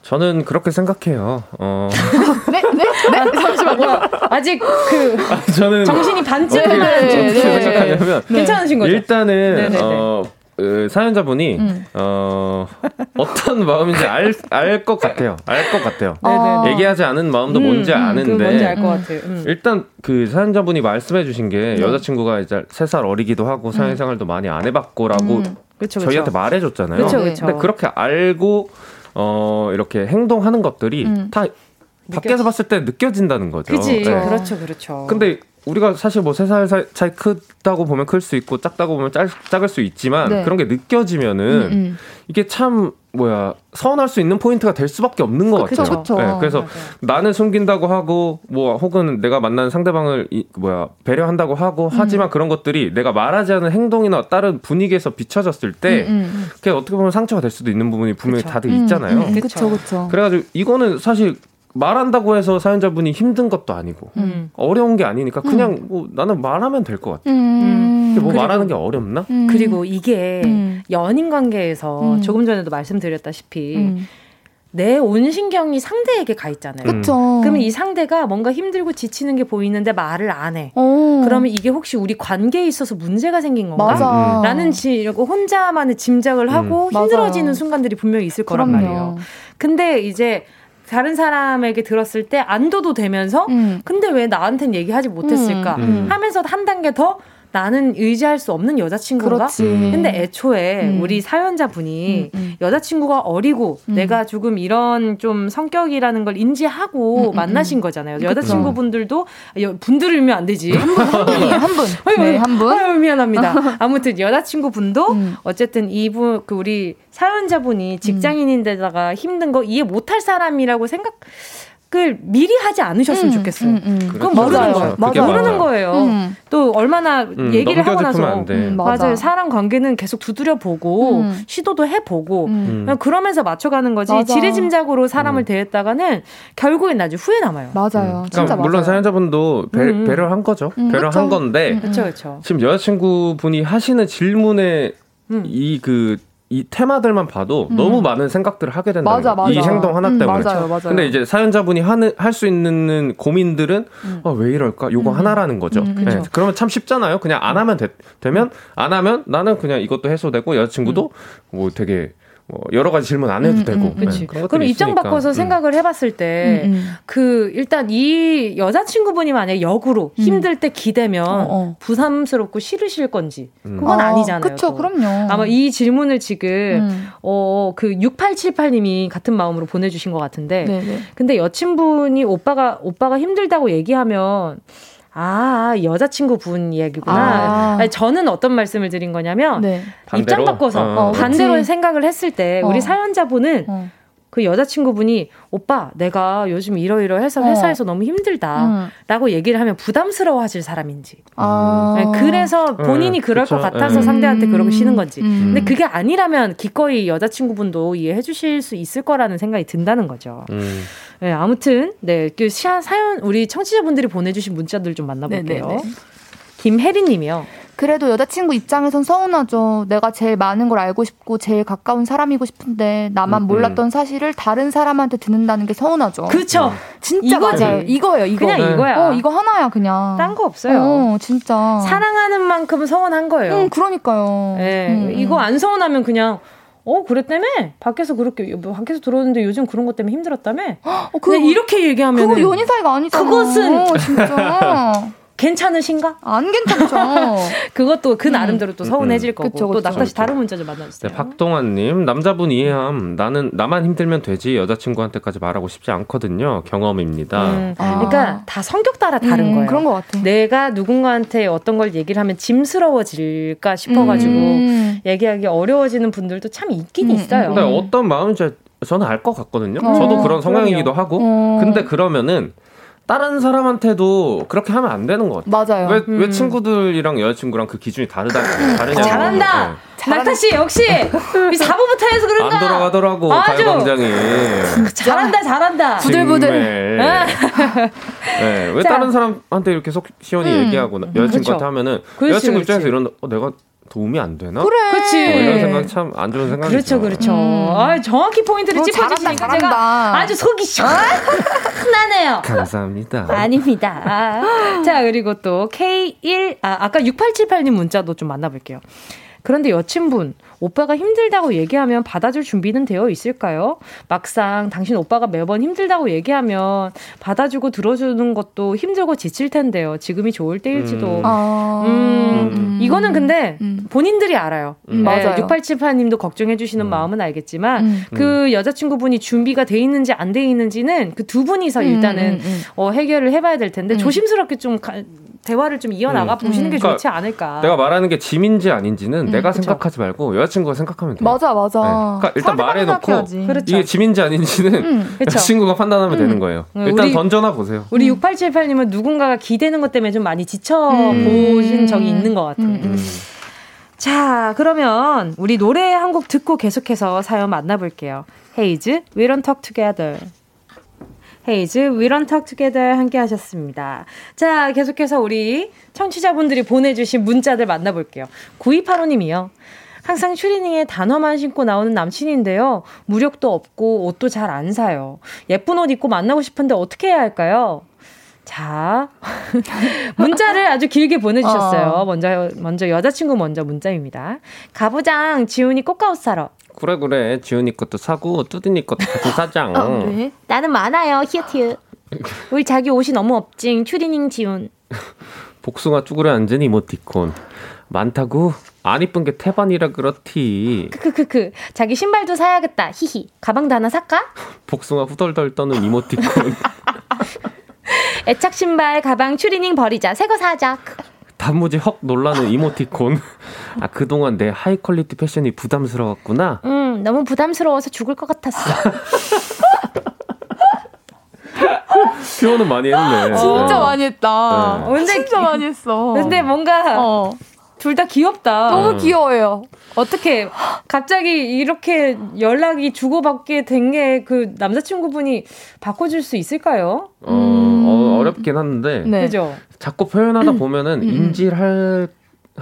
저는 그렇게 생각해요. 어. 네, 네, 네. 잠시만요. 아직 그 아, 저는 정신이 반쯤만 네, 네, 네, 생각하냐면 괜찮으신 거죠? 일단은 네, 네, 어. 그 사연자분이 음. 어, 어떤 마음인지 알 알 것 같아요. 알 것 같아요. 아. 얘기하지 않은 마음도 음, 뭔지 음, 아는데 뭔지 알 것 같아요. 음. 일단 그 사연자분이 말씀해주신 게 네. 여자친구가 이제 세 살 어리기도 하고 음. 사회생활도 많이 안 해봤고라고 음. 그쵸, 그쵸. 저희한테 말해줬잖아요. 그쵸, 그쵸. 근데 그렇게 알고 어 이렇게 행동하는 것들이 음. 다 밖에서 봤을 때 느껴진다는 거죠. 그지 네. 그렇죠, 그렇죠. 근데 우리가 사실 뭐 세 살 차이 크다고 보면 클 수 있고 작다고 보면 작, 작을 수 있지만 네. 그런 게 느껴지면은 음, 음. 이게 참 뭐야 서운할 수 있는 포인트가 될 수밖에 없는 것 그쵸, 같아요. 그쵸. 네, 그래서 맞아요. 나는 숨긴다고 하고 뭐 혹은 내가 만난 상대방을 이, 뭐야 배려한다고 하고 음. 하지만 그런 것들이 내가 말하지 않은 행동이나 다른 분위기에서 비춰졌을 때 음, 음, 그게 어떻게 보면 상처가 될 수도 있는 부분이 분명히 그쵸. 다들 있잖아요. 그렇죠, 그렇죠. 그래가지고 이거는 사실 말한다고 해서 사연자분이 힘든 것도 아니고 음. 어려운 게 아니니까 그냥 음. 뭐 나는 말하면 될 것 같아. 음. 뭐 그리고, 말하는 게 어렵나? 음. 그리고 이게 음. 연인 관계에서 음. 조금 전에도 말씀드렸다시피 내 온신경이 상대에게 가 있잖아요. 그쵸. 그러면 이 상대가 뭔가 힘들고 지치는 게 보이는데 말을 안 해. 오. 그러면 이게 혹시 우리 관계에 있어서 문제가 생긴 건가? 맞아. 라는 지, 혼자만의 짐작을 하고 힘들어지는 맞아. 순간들이 분명히 있을 거란 그럼요. 말이에요. 근데 이제 다른 사람에게 들었을 때 안도도 되면서 음. 근데 왜 나한텐 얘기하지 못했을까 음. 음. 하면서 한 단계 더 나는 의지할 수 없는 여자친구인가? 그렇지. 근데 애초에 음. 우리 사연자분이 음, 음. 여자친구가 어리고 음. 내가 조금 이런 좀 성격이라는 걸 인지하고 음, 만나신 거잖아요. 여자친구분들도 분들이면 안 되지. 한 분, 한 분이에요, 한 분. 네, 한 분. 아유, 미안합니다. 아무튼 여자친구분도 어쨌든 이분, 그 우리 사연자분이 직장인인데다가 힘든 거 이해 못할 사람이라고 생각, 을 미리 하지 않으셨으면 음, 좋겠어요. 음, 음. 그건 그렇죠. 모르는 거예요. 맞아요. 모르는 거예요. 음. 또 얼마나 음, 얘기를 하고 나서 맞아요. 사람 관계는 계속 두드려 보고 음. 시도도 해 보고 그러면서 맞춰가는 거지. 맞아. 지레짐작으로 사람을 대했다가는 결국엔 나중에 후회 남아요. 맞아요. 진짜 그러니까 물론 사연자분도 배, 배려한 거죠. 배려한 건데 그렇죠, 그렇죠. 지금 여자친구분이 하시는 질문에 이 그 이 테마들만 봐도 음. 너무 많은 생각들을 하게 된다. 맞아, 맞아. 이 행동 하나 음, 때문에. 음, 맞아요, 맞아요. 근데 이제 사연자분이 하는 할 수 있는 고민들은 음. 어, 왜 이럴까? 요거 음. 하나라는 거죠. 음, 네. 그러면 참 쉽잖아요. 그냥 안 하면 되, 되면 안 하면 나는 그냥 이것도 해소되고 여자친구도 뭐 되게 뭐 여러 가지 질문 안 해도 음, 되고. 음, 네, 그럼 입장 있으니까. 바꿔서 음. 생각을 해봤을 때, 음, 음. 그, 일단 이 여자친구분이 만약에 역으로 음. 힘들 때 기대면 어, 어. 부담스럽고 싫으실 건지, 그건 아, 아니잖아요. 그쵸, 또. 그럼요. 아마 이 질문을 지금, 어, 그 6878님이 같은 마음으로 보내주신 것 같은데, 네네. 네. 근데 여친분이 오빠가, 오빠가 힘들다고 얘기하면, 아, 여자친구분 이야기구나. 아. 아니, 저는 어떤 말씀을 드린 거냐면, 네. 입장 바꿔서, 어. 어, 반대로 그치. 생각을 했을 때, 우리 어. 사연자분은, 어. 그 여자친구분이 오빠 내가 요즘 이러이러해서 어. 회사에서 어. 너무 힘들다라고 음. 얘기를 하면 부담스러워하실 사람인지 아. 네, 그래서 본인이 음. 그럴 그쵸. 것 같아서 음. 상대한테 그러고 쉬는 건지 음. 근데 그게 아니라면 기꺼이 여자친구분도 이해해 주실 수 있을 거라는 생각이 든다는 거죠 음. 네, 아무튼 네그 사연 우리 청취자분들이 보내주신 문자들 좀 만나볼게요 네네네. 김혜리 님이요 그래도 여자친구 입장에선 서운하죠. 내가 제일 많은 걸 알고 싶고 제일 가까운 사람이고 싶은데 나만 음, 음. 몰랐던 사실을 다른 사람한테 듣는다는 게 서운하죠. 그렇죠. 진짜 이거지. 맞아요. 이거예요. 이거. 그냥 네. 이거야. 어, 이거 하나야 그냥. 딴 거 없어요. 어, 진짜. 사랑하는 만큼 서운한 거예요. 응, 그러니까요. 네. 음, 이거 안 서운하면 그냥 어 그랬다며 밖에서 그렇게 뭐 밖에서 들어오는데 요즘 그런 것 때문에 힘들었다며 어, 그거, 이렇게 얘기하면 그거 연인 사이가 아니잖아 그것은 어, 진짜 괜찮으신가? 안 괜찮죠. 그것도 그 음. 나름대로 또 서운해질 음. 거고 그쵸, 그쵸. 또 낙타 씨 다른 문자 좀 만나주세요. 네, 박동환님 남자분 이해함. 나는 나만 힘들면 되지 여자친구한테까지 말하고 싶지 않거든요. 경험입니다. 음, 아. 그러니까 다 성격 따라 다른 음, 거예요. 그런 것 같아. 내가 누군가한테 어떤 걸 얘기를 하면 짐스러워질까 싶어가지고 음. 얘기하기 어려워지는 분들도 참 있긴 음, 있어요. 근데 어떤 마음인지 저는 알 것 같거든요. 어, 저도 그런 성향이기도 하고. 어. 근데 그러면은 다른 사람한테도 그렇게 하면 안 되는 것 같아요. 맞아요. 왜, 음. 왜 친구들이랑 여자친구랑 그 기준이 다르다, 다르냐. 잘한다! 네. 낙타 씨, 역시! 이 4부부터 해서 그런가? 안 돌아가더라고, 가요광장이. 잘한다, 잘한다. 부들부들. 네, 왜 자. 다른 사람한테 이렇게 속 시원히 음. 얘기하고 여자친구한테 그렇죠. 하면은 그렇지, 여자친구 그렇지. 입장에서 이런, 어, 내가 도움이 안 되나? 그래. 그치. 뭐 이런 생각 참 안 좋은 생각이죠. 그렇죠, 그렇죠. 음. 아, 정확히 포인트를 어, 짚어주시니까 제가 아주 속이 시원하네요. 감사합니다. 아닙니다. 아. 자, 그리고 또 K1, 아, 아까 6878님 문자도 좀 만나볼게요. 그런데 여친분, 오빠가 힘들다고 얘기하면 받아줄 준비는 되어 있을까요? 막상 당신 오빠가 매번 힘들다고 얘기하면 받아주고 들어주는 것도 힘들고 지칠 텐데요. 지금이 좋을 때일지도. 음, 아. 음, 음. 이거는 근데 음. 본인들이 알아요. 네, 맞아요. 6878님도 걱정해주시는 마음은 알겠지만 그 여자친구분이 준비가 돼 있는지 안 돼 있는지는 그 두 분이서 일단은 어, 해결을 해봐야 될 텐데 조심스럽게 좀 가, 대화를 좀 이어나가 음. 보시는 게 그러니까 좋지 않을까. 내가 말하는 게 짐인지 아닌지는 음, 내가 그쵸. 생각하지 말고 여자친구가 생각하면 돼. 맞아, 맞아. 네. 그러니까 일단 말해놓고 그렇죠. 이게 짐인지 아닌지는 음. 여자친구가 판단하면 되는 음. 거예요. 음, 일단 우리, 던져나 보세요. 우리 6878님은 누군가가 기대는 것 때문에 좀 많이 지쳐 보신 적이 있는 것 같아요. 자, 그러면 우리 노래 한 곡 듣고 계속해서 사연 만나볼게요. 헤이즈, We Don't Talk Together. 헤이즈, We Don't Talk Together 함께 하셨습니다. 자, 계속해서 우리 청취자분들이 보내주신 문자들 만나볼게요. 9285님이요. 항상 추리닝에 단어만 신고 나오는 남친인데요. 무력도 없고 옷도 잘 안 사요. 예쁜 옷 입고 만나고 싶은데 어떻게 해야 할까요? 자, 문자를 아주 길게 보내주셨어요. 어. 먼저, 먼저 여자친구 먼저 문자입니다. 가부장, 지훈이 꽃가옷 사러. 그래 그래 지훈이 것도 사고 뚜디니 것도 같이 사장. 어, 그래? 나는 많아요 히어트. 우리 자기 옷이 너무 없징 추리닝 지훈. 복숭아 쭈그려 앉은 이모티콘. 많다고? 안 이쁜 게 태반이라 그렇디. 크크크크. 자기 신발도 사야겠다. 히히. 가방도 하나 살까? 복숭아 후덜덜 떠는 이모티콘. 애착 신발, 가방, 추리닝 버리자. 새거 사자. 단무지 헉 놀라는 이모티콘. 아, 그동안 내 high quality 패션이 부담스러웠구나? 응, 너무 부담스러워서 죽을 것 같았어. 표현은 많이 했네. 진짜 네. 많이 했다. 네. 근데 진짜 많이 했어. 근데 뭔가 어. 둘 다 귀엽다. 너무 귀여워요. 어떻게 갑자기 이렇게 연락이 주고받게 된 게 그 남자친구분이 바꿔줄 수 있을까요? 어, 음. 어, 어렵긴 한데. 네. 그죠? 자꾸 표현하다 보면은 음. 인지할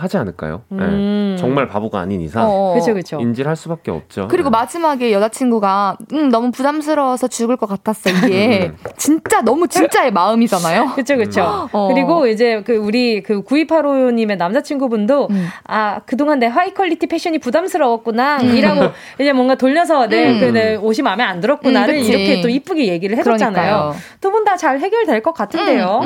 하지 않을까요? 네. 음. 네. 정말 바보가 아닌 이상 그쵸, 그쵸. 인지를 할 수밖에 없죠. 그리고 네. 마지막에 여자친구가 음, 너무 부담스러워서 죽을 것 같았어. 이게 진짜 너무 진짜의 마음이잖아요. 그렇죠, 그렇죠. 어. 그리고 이제 그 우리 그 9285님의 남자친구분도 음. 아 그동안 내 high quality 패션이 부담스러웠구나 음. 이라고 이제 뭔가 돌려서 내, 음. 그, 내 옷이 마음에 안 들었구나를 음, 이렇게 또 이쁘게 얘기를 해줬잖아요. 두 분 다 잘 해결될 것 같은데요.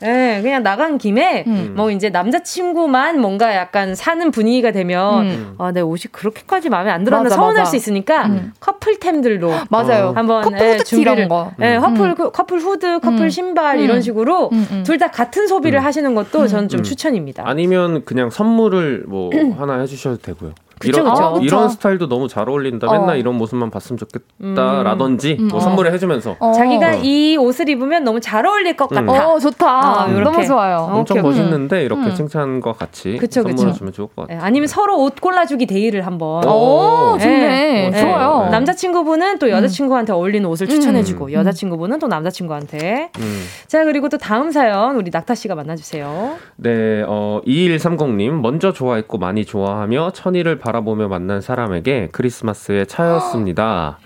네, 그냥 나간 김에 뭐 이제 남자친구만 뭔가 약간 사는 분위기가 되면 음. 아, 내 옷이 그렇게까지 마음에 안 들었나 서운할 맞아. 수 있으니까 음. 커플템들로 맞아요. 한번 커플 예, 후드 이런 거. 예, 음. 커플 그, 커플 후드, 커플 음. 신발 이런 음. 식으로 둘 다 같은 소비를 하시는 것도 저는 좀 추천입니다. 아니면 그냥 선물을 뭐 하나 해 주셔도 되고요. 그쵸, 이런, 그쵸. 이런 스타일도 너무 잘 어울린다. 어. 맨날 이런 모습만 봤으면 좋겠다라든지 음. 뭐 음. 선물을 해주면서 어. 자기가 어. 이 옷을 입으면 너무 잘 어울릴 것 음. 같아. 어, 좋다. 어, 너무 좋아요. 엄청 오케이. 멋있는데 이렇게 음. 칭찬과 같이 그쵸, 선물해주면 좋을 것 같아요. 네, 아니면 서로 옷 골라주기 데이를 한번. 오, 네. 좋네. 네. 좋아요. 네. 남자친구분은 또 여자친구한테 어울리는 옷을 추천해주고 음. 여자친구분은 또 남자친구한테. 음. 자 그리고 또 다음 사연 우리 낙타 씨가 만나주세요. 네, 어 2130님 먼저 좋아했고 많이 좋아하며 천일을 바라보며 만난 사람에게 크리스마스의 차였습니다.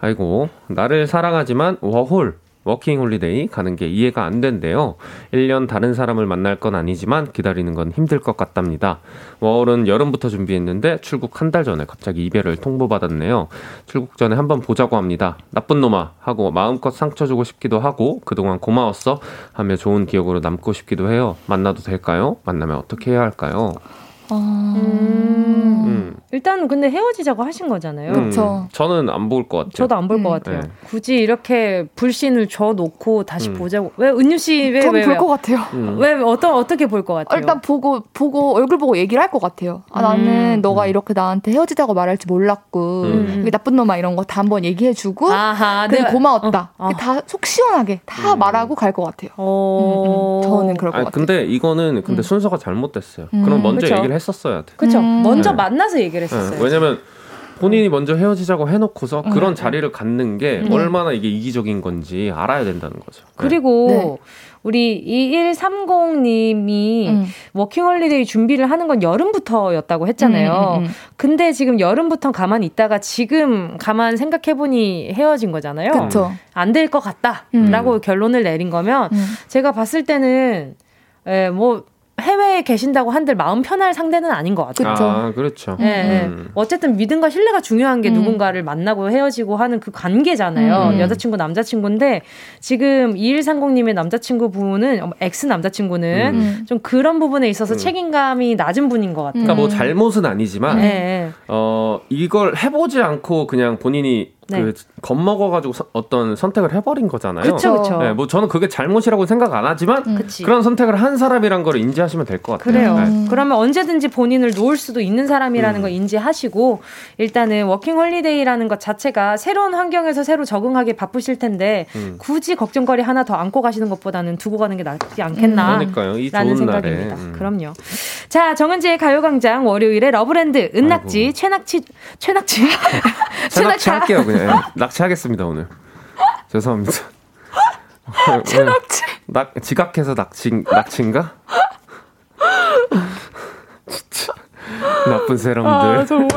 아이고, 나를 사랑하지만 워홀, 워킹 홀리데이 가는 게 이해가 안 된대요. 1년 다른 사람을 만날 건 아니지만 기다리는 건 힘들 것 같답니다. 워홀은 여름부터 준비했는데 출국 한 달 전에 갑자기 이별을 통보받았네요. 출국 전에 한번 보자고 합니다. 나쁜 놈아 하고 마음껏 상처 주고 싶기도 하고 그동안 고마웠어 하며 좋은 기억으로 남고 싶기도 해요. 만나도 될까요? 만나면 어떻게 해야 할까요? 어... 음... 음. 일단 근데 헤어지자고 하신 거잖아요. 그렇죠. 저는 안 볼 것 같아요. 저도 안 볼것 음. 같아요. 네. 굳이 이렇게 불신을 줘 놓고 다시 음. 보자고. 왜 은유 씨왜 왜? 볼것 같아요. 음. 왜 어떤 어떻게 볼 것 같아요? 일단 보고 보고 얼굴 보고 얘기를 할 것 같아요. 아, 나는 음. 너가 이렇게 나한테 헤어지자고 말할지 몰랐고 음. 나쁜 놈아 이런 거 다 한번 얘기해 주고 그래 고마웠다. 어, 어. 다속 시원하게 다 말하고 갈 것 같아요. 어. 저는 그럴 것 아니, 같아요. 근데 이거는 근데 순서가 잘못됐어요. 그럼 먼저 그쵸? 얘기를 했 었어야 돼. 그렇죠. 먼저 네. 만나서 얘기를 했었어요. 네. 왜냐면 본인이 먼저 헤어지자고 해놓고서 음. 그런 자리를 갖는 게 음. 얼마나 이게 이기적인 건지 알아야 된다는 거죠. 네. 그리고 네. 우리 2130님이 음. 워킹홀리데이 준비를 하는 건 여름부터였다고 했잖아요. 음, 음, 음. 근데 지금 여름부터 가만히 있다가 지금 가만 생각해보니 헤어진 거잖아요. 안 될 것 같다라고 결론을 내린 거면 제가 봤을 때는 에, 뭐 해외에 계신다고 한들 마음 편할 상대는 아닌 것 같아요. 아, 그렇죠. 네, 음. 어쨌든 믿음과 신뢰가 중요한 게 음. 누군가를 만나고 헤어지고 하는 그 관계잖아요. 음. 여자친구, 남자친구인데 지금 2130님의 남자친구분은 ex 남자친구는 음. 좀 그런 부분에 있어서 음. 책임감이 낮은 분인 것 같아요. 그러니까 뭐 잘못은 아니지만 네. 어 이걸 해보지 않고 그냥 본인이 네. 그 겁먹어가지고 서, 어떤 선택을 해버린 거잖아요. 그렇죠. 네, 뭐 저는 그게 잘못이라고 생각 안 하지만 음. 그런 선택을 한 사람이란 걸 인지하시면 될 것 같아요. 그래요. 네. 그러면 언제든지 본인을 놓을 수도 있는 사람이라는 음. 걸 인지하시고 일단은 워킹 홀리데이라는 것 자체가 새로운 환경에서 새로 적응하기 바쁘실 텐데 음. 굳이 걱정거리 하나 더 안고 가시는 것보다는 두고 가는 게 낫지 않겠나. 음. 그러니까요. 이 라는 생각입니다. 음. 그럼요. 자 정은지의 가요광장 월요일에 러브랜드 은낙지 아이고. 최낙치 최낙치 최낙치 할게요 그냥. 네, 낚시하겠습니다 오늘. 죄송합니다. 낙 지각해서 낚시 낚시인가? 진짜 나쁜 사람들. 아, 정말.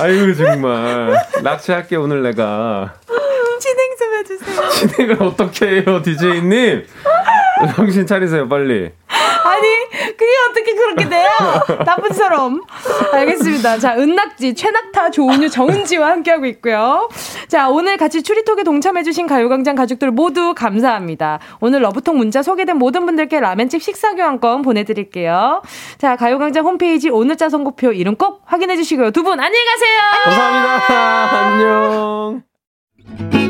아유 정말 낚시할게 오늘 내가. 진행 좀 해주세요. 진행을 어떻게 해요, 디제이님? 정신 차리세요, 빨리. 아니, 그게 어떻게 그렇게 돼요? 나쁜 사람. 알겠습니다. 자, 은낙지, 최낙타, 조은유, 정은지와 함께하고 있고요. 자, 오늘 같이 추리톡에 동참해주신 가요광장 가족들 모두 감사합니다. 오늘 러브톡 문자 소개된 모든 분들께 라멘집 식사교환권 보내드릴게요. 자, 가요광장 홈페이지 오늘자 선곡표 이름 꼭 확인해주시고요. 두 분 안녕히 가세요. 감사합니다. 안녕.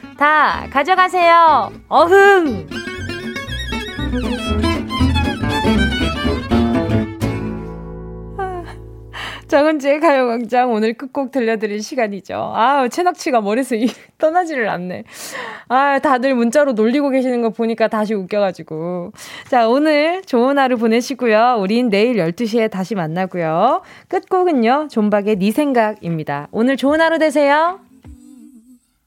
다 가져가세요. 어흥! 정은지의 가요광장 오늘 끝곡 들려드릴 시간이죠. 아 채낙치가 머릿속에 떠나지를 않네. 아 다들 문자로 놀리고 계시는 거 보니까 다시 웃겨가지고. 자, 오늘 좋은 하루 보내시고요. 우린 내일 12시에 다시 만나고요. 끝곡은요, 존박의 네 생각입니다. 오늘 좋은 하루 되세요.